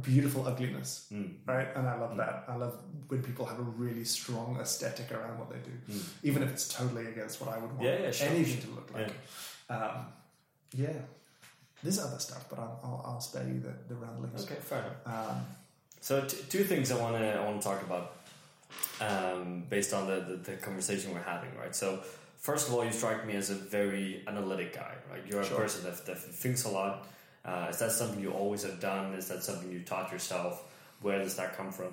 Beautiful ugliness, Mm. right? And I love Mm. that. I love when people have a really strong aesthetic around what they do, Mm. even if it's totally against what I would want Yeah, yeah, sure, anything to look like. Um, yeah, there's other stuff, but I'll, I'll, I'll spare you the, the ramblings. Okay, fair enough. Um, So t- two things I want to I want to talk about um, based on the, the, the conversation we're having, right? So first of all, you strike me as a very analytic guy. Right, you're a person that, that thinks a lot. Uh, is that something you always have done? Is that something you taught yourself? Where does that come from?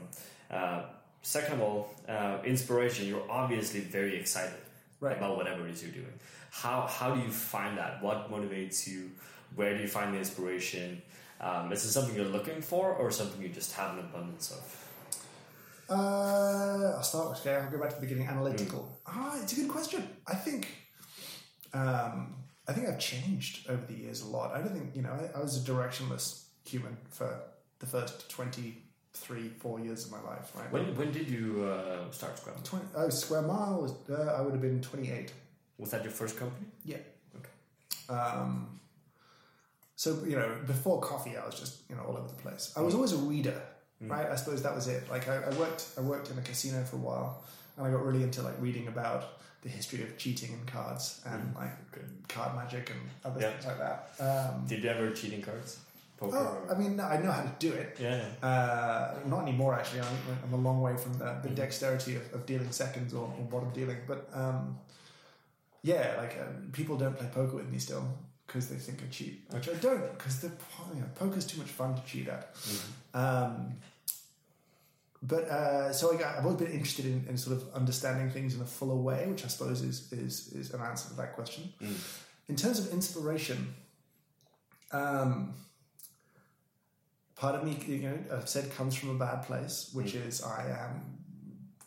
Uh, second of all, uh, inspiration. You're obviously very excited Right. about whatever it is you're doing. How how do you find that? What motivates you? Where do you find the inspiration? Um, is it something you're looking for, or something you just have an abundance of? Uh, I'll start okay, I'll go back to the beginning, analytical. Ah, it's a good question. I think, um, I think I've changed over the years a lot. I don't think, you know, I, I was a directionless human for the first 23, four years of my life, right? When when did you uh, start Scrum? 20, oh, Square Mile, was, uh, I would have been 28. Was that your first company? Yeah. Okay. Um, so you know, before coffee, I was just you know all over the place. I was always a reader, right? I suppose that was it. Like I, I worked, I worked in a casino for a while, and I got really into like reading about the history of cheating in cards and like Okay. card magic and other Yeah. things like that. Um, Did you ever cheating cards? Poker? oh, I mean, I know how to do it. yeah. Uh, not anymore, actually. I'm, I'm a long way from the, the dexterity of, of dealing seconds or, or bottom dealing. But um, yeah, like um, people don't play poker with me still because they think I cheat, which I don't because the you know, poker's too much fun to cheat at. Um, but uh, so I got, I've always been interested in, in sort of understanding things in a fuller way, which I suppose is is, is an answer to that question. In terms of inspiration, um, part of me, you know, I've said comes from a bad place, which is I am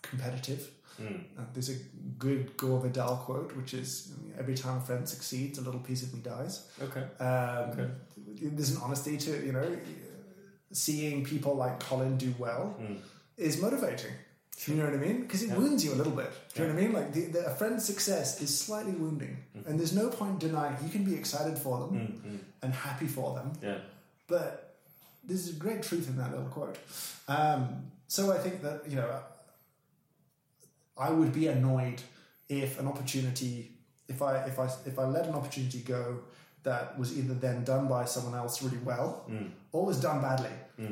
competitive. Mm. Uh, there's a good Gore Vidal quote, which is every time a friend succeeds, a little piece of me dies. Okay. Um, Okay. There's an honesty to you know seeing people like Colin do well Mm. Is motivating. Do you know what I mean? Because it Yeah. wounds you a little bit. Do you know what I mean? Like the, the, a friend's success is slightly wounding, and there's no point denying. You can be excited for them Mm, mm. and happy for them, Yeah. but there's a great truth in that little quote. Um, so I think that you know, I would be annoyed if an opportunity, if I if I if I let an opportunity go that was either then done by someone else really well Mm. or was done badly.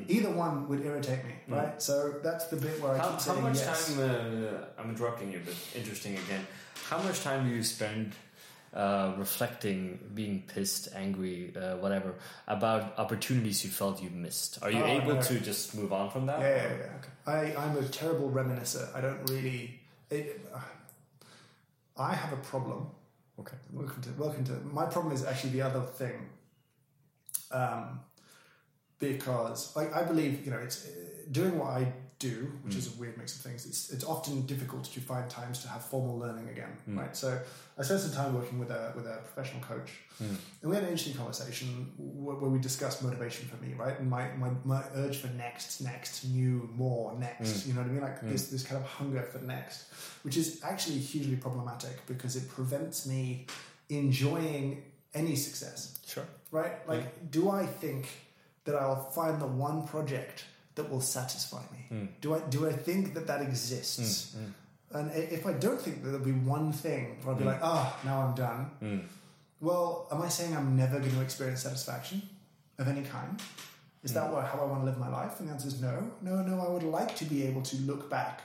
Either one would irritate me, right? So that's the bit where I How, keep how saying much yes. time? Uh, I'm interrupting you, but interesting again. How much time do you spend uh, reflecting, being pissed, angry, uh, whatever, about opportunities you felt you missed? Are you Oh, able no. to just move on from that? Yeah, yeah, yeah. I, I'm a terrible reminiscer. I don't really. It, I have a problem. Okay. Welcome to welcome to. My problem is actually the other thing. Um, because like I believe you know it's uh, doing what I do, which is mm. a weird mix of things. It's it's often difficult to find times to have formal learning again, mm. right? So I spent some time working with a with a professional coach, mm. and we had an interesting conversation where, where we discussed motivation for me, right? And my, my, my urge for next, next, new, more, next. You know what I mean? Like this this kind of hunger for next, which is actually hugely problematic because it prevents me enjoying any success Sure. right? Like, do I think that I'll find the one project that will satisfy me? Hmm. Do I do I think that that exists? Hmm, hmm. And if I don't think that there'll be one thing where I'll be like, oh, now I'm done. Well, am I saying I'm never going to experience satisfaction of any kind? Is that what, how I want to live my life? And the answer is no. No, no. I would like to be able to look back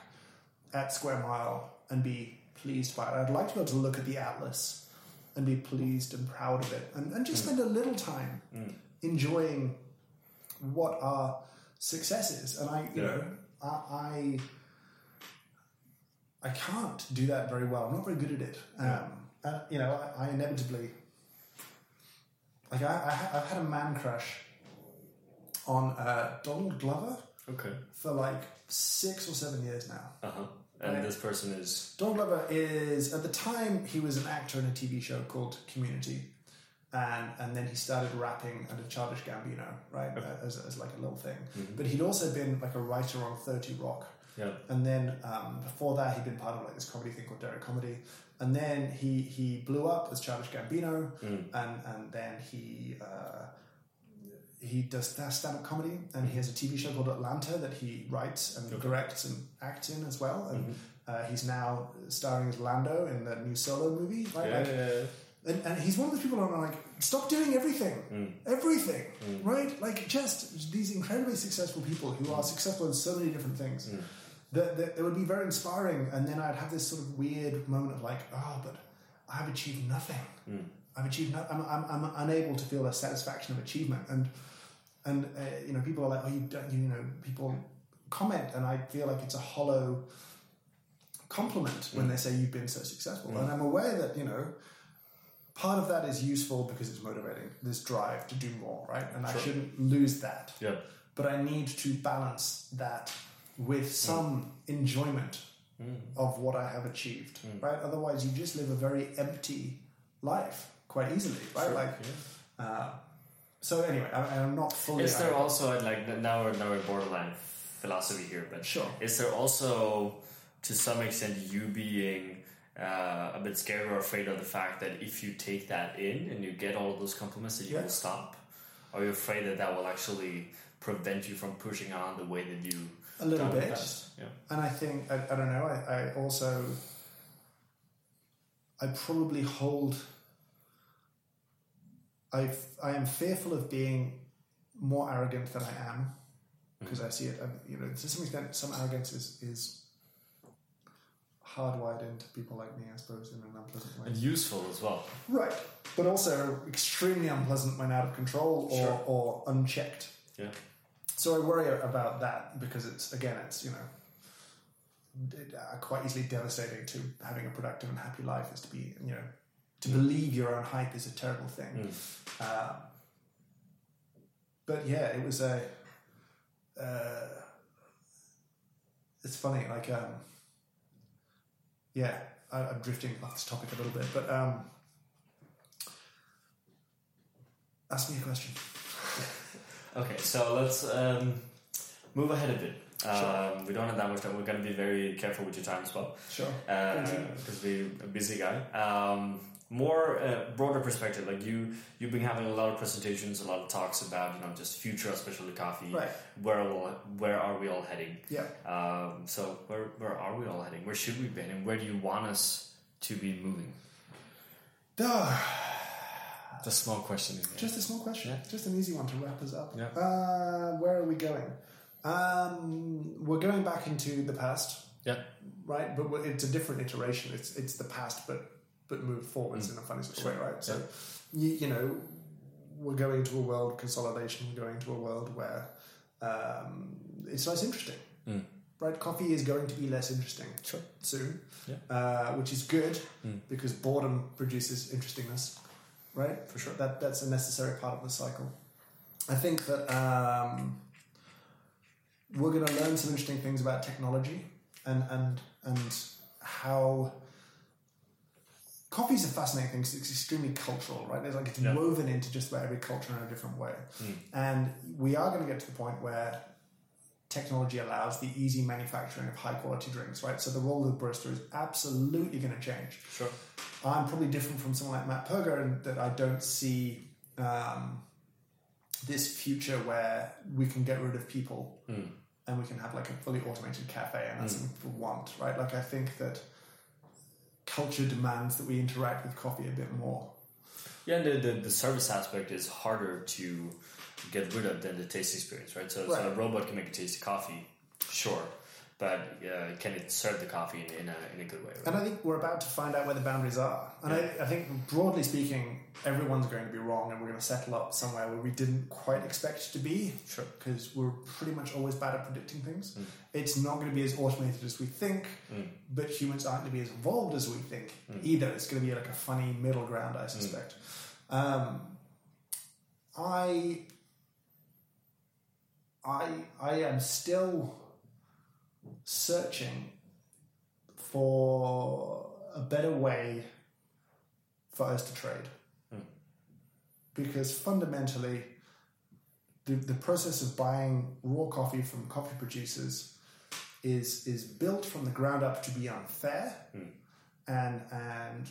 at Square Mile and be pleased by it. I'd like to be able to look at the Atlas and be pleased and proud of it and, and just spend a little time enjoying what our success is. And I, you Yeah. know, I, I I can't do that very well. I'm not very good at it. Um, and, you know, I, I inevitably like I, I I've had a man crush on uh, Donald Glover Okay. for like six or seven years now. Uh huh. And Right. this person is. Donald Glover is at the time he was an actor in a TV show called Community, and and then he started rapping under Childish Gambino, right, uh, as, as like a little thing. But he'd also been like a writer on Thirty Rock, Yeah. and then um, before that he'd been part of like this comedy thing called Derrick Comedy, and then he he blew up as Childish Gambino, and and then he. Uh, he does stand up comedy and he has a TV show called Atlanta that he writes and directs and acts in as well. And uh, he's now starring as Lando in the new solo movie. Right? Yeah, Like, yeah, yeah. And, and he's one of those people who I'm like, stop doing everything. Everything. Right? Like, just these incredibly successful people who are successful in so many different things. That, that, that would be very inspiring. And then I'd have this sort of weird moment of like, oh, but I've achieved nothing. Mm. I've achieved. No, I'm, I'm, I'm unable to feel a satisfaction of achievement, and and uh, you know, people are like, oh, you don't, you know, people comment, and I feel like it's a hollow compliment when Mm. they say you've been so successful, Mm. and I'm aware that you know. Part of that is useful because it's motivating this drive to do more, right? And I shouldn't lose that Yeah. but I need to balance that with some enjoyment Mm. of what I have achieved, Mm. right? Otherwise, you just live a very empty life quite easily, right? Sure, Like, yeah. uh, so anyway, I, I'm not fully. Is there I- also like now we're now we're borderline philosophy here, but sure? is there also to some extent you being uh, a bit scared or afraid of the fact that if you take that in and you get all of those compliments that you Yeah. will stop? Are you afraid that that will actually prevent you from pushing on the way that you A little done in the bit. Yeah. and I think I, I don't know. I, I also I probably hold. I I am fearful of being more arrogant than I am because I see it. You know, to some extent, some arrogance is is hardwired into people like me, I suppose, in an unpleasant way. And useful as well. Right, but also extremely unpleasant when out of control or, Sure. or unchecked. Yeah. So I worry about that because it's again, it's you know, it, uh, quite easily devastating to having a productive and happy life is to be you know, to believe your own hype is a terrible thing. Mm. Um, but yeah, it was a. Uh, it's funny, like um, yeah, I, I'm drifting off this topic a little bit, but um, ask me a question. Okay, so let's um, move ahead a bit. Sure. Um, we don't have that much time. We're going to be very careful with your time as well. Sure. because you. we're a busy guy. Um, more uh, broader perspective, like you, you've been having a lot of presentations, a lot of talks about you know just future of specialty coffee. Right. Where are, where are we all heading? Yeah. Um, so where where are we all heading? Where should we be heading? Where do you want us to be moving? Duh. It's a small question. Is. Just a small question. Yeah. Just an easy one to wrap us up. Yeah. Uh, where are we going? Um, we're going back into the past. Yeah. Right, but it's a different iteration. It's it's the past, but but move forwards in a funny sort of way, right? So, you, you know, we're going to a world consolidation. We're going to a world where um, it's less interesting. Mm. Right, coffee is going to be less interesting Sure. soon, Yeah. uh, which is good Mm. because boredom produces interestingness, right? For sure. That that's a necessary part of the cycle. I think that um, we're going to learn some interesting things about technology and and and how coffee is a fascinating thing because it's extremely cultural, right? There's like it's Yeah. woven into just about every culture in a different way, Mm. and we are going to get to the point where technology allows the easy manufacturing of high quality drinks, right? So the role of the barista is absolutely going to change. Sure. I'm probably different from someone like Matt Perger in that I don't see um, this future where we can get rid of people Mm. and we can have like a fully automated cafe and that's Mm. something people want, right? Like I think that culture demands that we interact with coffee a bit more. Yeah, and the, the, the service aspect is harder to get rid of than the taste experience, right? So, so a robot can make a tasty coffee, sure, but uh, can it serve the coffee in, in, a, in a good way, right? And I think we're about to find out where the boundaries are. And Yeah. I, I think, broadly speaking, everyone's going to be wrong and we're going to settle up somewhere where we didn't quite expect to be. Sure. Because we're pretty much always bad at predicting things. Mm. It's not going to be as automated as we think, Mm. but humans aren't going to be as evolved as we think Mm. either. It's going to be like a funny middle ground, I suspect. Um, I, I, I am still searching for a better way for us to trade. Mm. Because fundamentally, the, the process of buying raw coffee from coffee producers is is built from the ground up to be unfair, Mm. and and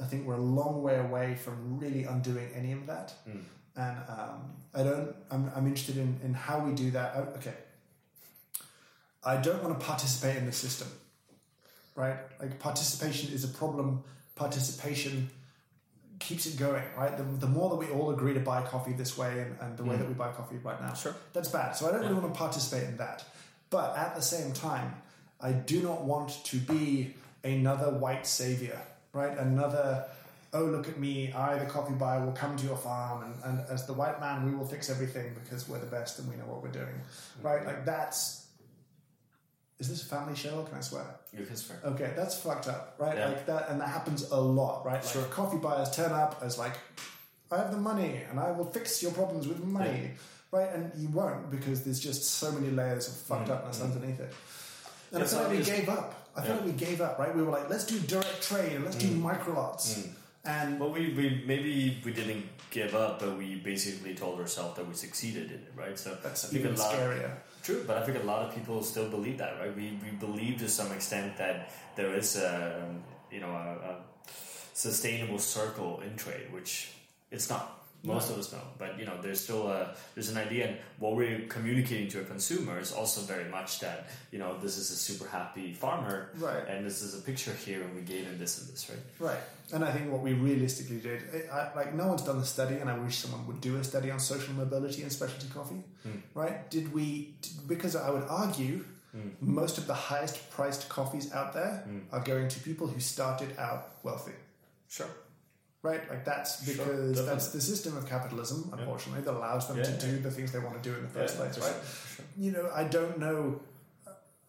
I think we're a long way away from really undoing any of that. Mm. And um, I don't. I'm, I'm interested in, in how we do that. Oh, okay. I don't want to participate in the system, right? Like participation is a problem. Participation keeps it going, right? The, the more that we all agree to buy coffee this way and, and the way Mm. that we buy coffee right now, Sure. that's bad. So I don't really want to participate in that. But at the same time, I do not want to be another white savior, right? Another oh, look at me, I, the coffee buyer, will come to your farm, and, and as the white man, we will fix everything because we're the best and we know what we're doing, right? Like that's. Is this a family show? Can I swear? You can swear. Okay, that's fucked up, right? Yeah. Like that, and that happens a lot, right? Like Sure. coffee buyers turn up as like, I have the money and I will fix your problems with money, right? And you won't because there's just so many layers of fucked Mm, upness underneath it. And Yeah, I feel like we gave up. I feel Yeah. like we gave up, right? We were like, let's do direct trade and let's do micro lots. Mm. And Well, we, we maybe we didn't give up, but we basically told ourselves that we succeeded in it, right? So that's even a lot. True, but I think a lot of people still believe that, right? We, we believe to some extent that there is a you know a, a sustainable circle in trade, which it's not. Most of us know, but you know, there's still a there's an idea, and what we're communicating to a consumer is also very much that you know this is a super happy farmer, Right. And this is a picture here, and we gave him this and this, right? Right. And I think what we realistically did, I, I, like no one's done the study, and I wish someone would do a study on social mobility and specialty coffee. Hmm. Right? Did we? Did, because I would argue hmm. most of the highest priced coffees out there hmm. are going to people who started out wealthy. Sure. Right? Like that's because definitely. that's the system of capitalism, unfortunately, that allows them Yeah, to yeah. do the things they want to do in the first place. Right? sure, you know, I don't know,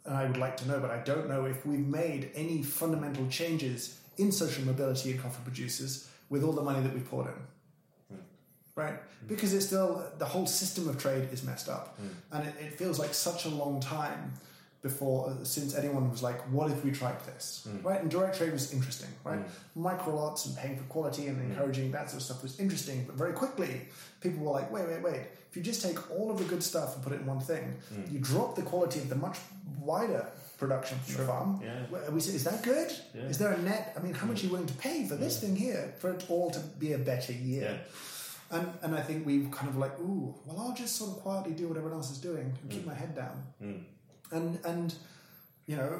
and I would like to know, but I don't know if we've made any fundamental changes in social mobility in coffee producers with all the money that we poured in. Hmm. Right? Hmm. Because it's still, the whole system of trade is messed up. Hmm. And it, it feels like such a long time before, uh, since anyone was like, what if we tried this? Hmm. Right? And direct trade was interesting, right? Hmm. Micro lots and paying for quality and hmm. encouraging that sort of stuff was interesting, but very quickly people were like, wait, wait, wait. If you just take all of the good stuff and put it in one thing, you drop the quality of the much wider production from the farm. Yeah. We say, is that good? Yeah. Is there a net? I mean, how much are you willing to pay for this thing here for it all to be a better year? Yeah. And, and I think we've kind of like, ooh, well, I'll just sort of quietly do what everyone else is doing and keep my head down. Mm. And, and, you know,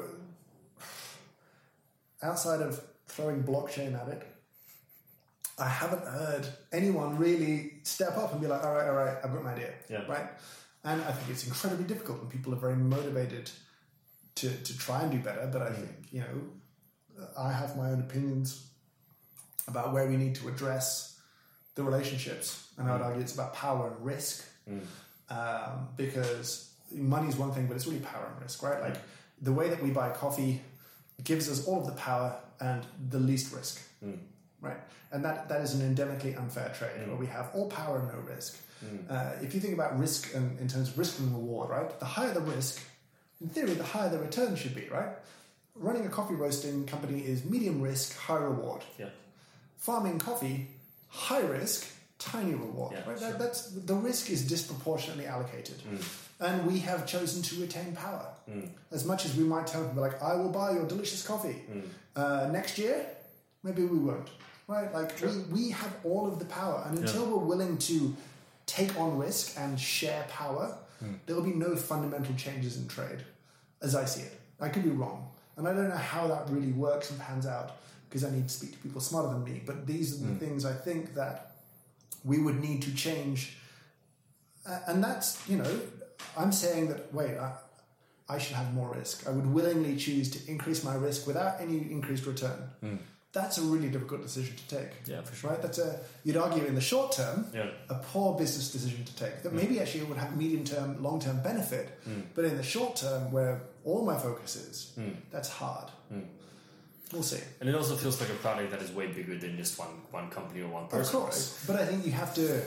outside of throwing blockchain at it, I haven't heard anyone really step up and be like, all right, all right, I've got an idea. Yeah. Right? And I think it's incredibly difficult and people are very motivated to, to try and do better. But I think, you know, I have my own opinions about where we need to address the relationships. And I would argue it's about power and risk. Um, because money is one thing, but it's really power and risk, right? Like the way that we buy coffee gives us all of the power and the least risk, hmm. right? And that, that is an endemically unfair trade hmm. where we have all power and no risk. Hmm. Uh, if you think about risk and, in terms of risk and reward, right? The higher the risk, in theory, the higher the return should be, right? Running a coffee roasting company is medium risk, high reward. Yeah. Farming coffee, high risk, tiny reward. Yeah, right? sure. that, that's the risk is disproportionately allocated, and we have chosen to retain power. As much as we might tell people like, "I will buy your delicious coffee," uh, next year, maybe we won't. Right? Like we, we have all of the power, and until we're willing to take on risk and share power, there will be no fundamental changes in trade, as I see it. I could be wrong, and I don't know how that really works and pans out because I need to speak to people smarter than me. But these are the things I think that we would need to change, Uh, and that's you know, I'm saying that wait, I, I should have more risk. I would willingly choose to increase my risk without any increased return. Hmm. That's a really difficult decision to take. Yeah, for sure. Right? That's a you'd argue in the short term Yeah. a poor business decision to take that hmm. maybe actually it would have medium term, long term benefit, hmm. but in the short term where all my focus is, that's hard. We'll see. And it also feels like a product that is way bigger than just one one company or one person. Of course, but I think you have to.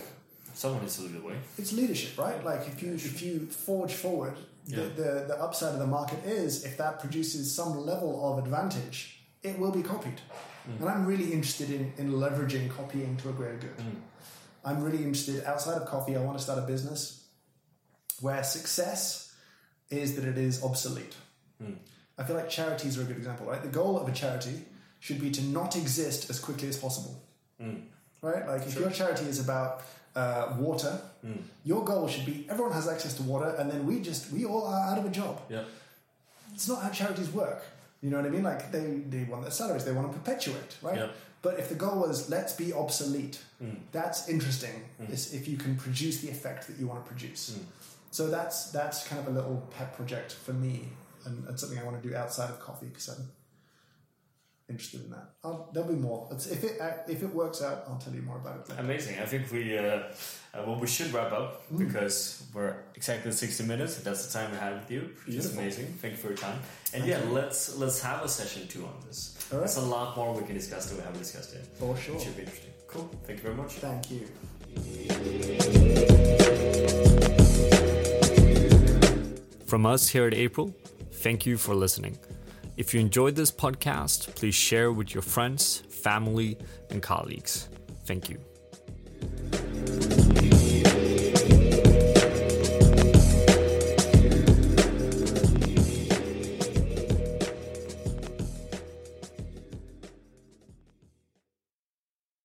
Someone needs to lead the way. It's leadership, right? Like if you if you forge forward, Yeah. the, the the upside of the market is if that produces some level of advantage, it will be copied. Mm. And I'm really interested in, in leveraging copying to a greater good. Mm. I'm really interested outside of coffee. I want to start a business where success is that it is obsolete. Mm. I feel like charities are a good example, right? The goal of a charity should be to not exist as quickly as possible, right? Like if your charity is about uh, water, hmm. your goal should be everyone has access to water, and then we just we all are out of a job. Yeah. It's not how charities work. You know what I mean? Like they they want their salaries, they want to perpetuate, right? Yeah. But if the goal was let's be obsolete, hmm. that's interesting. Hmm. Is if you can produce the effect that you want to produce. So that's that's kind of a little pet project for me, and, and something I want to do outside of coffee because I'm interested in that. I'll, there'll be more. It's, if it if it works out, I'll tell you more about it. Later. Amazing. I think we uh, uh, well we should wrap up because we're exactly sixty minutes. That's the time we had with you, which is amazing. Thank you for your time. And Thank yeah, you. let's let's have a session two on this. All right. There's a lot more we can discuss that we haven't discussed yet. For sure. It should be interesting. Cool. Thank you very much. Thank you. From us here at April, thank you for listening. If you enjoyed this podcast, please share with your friends, family, and colleagues. Thank you.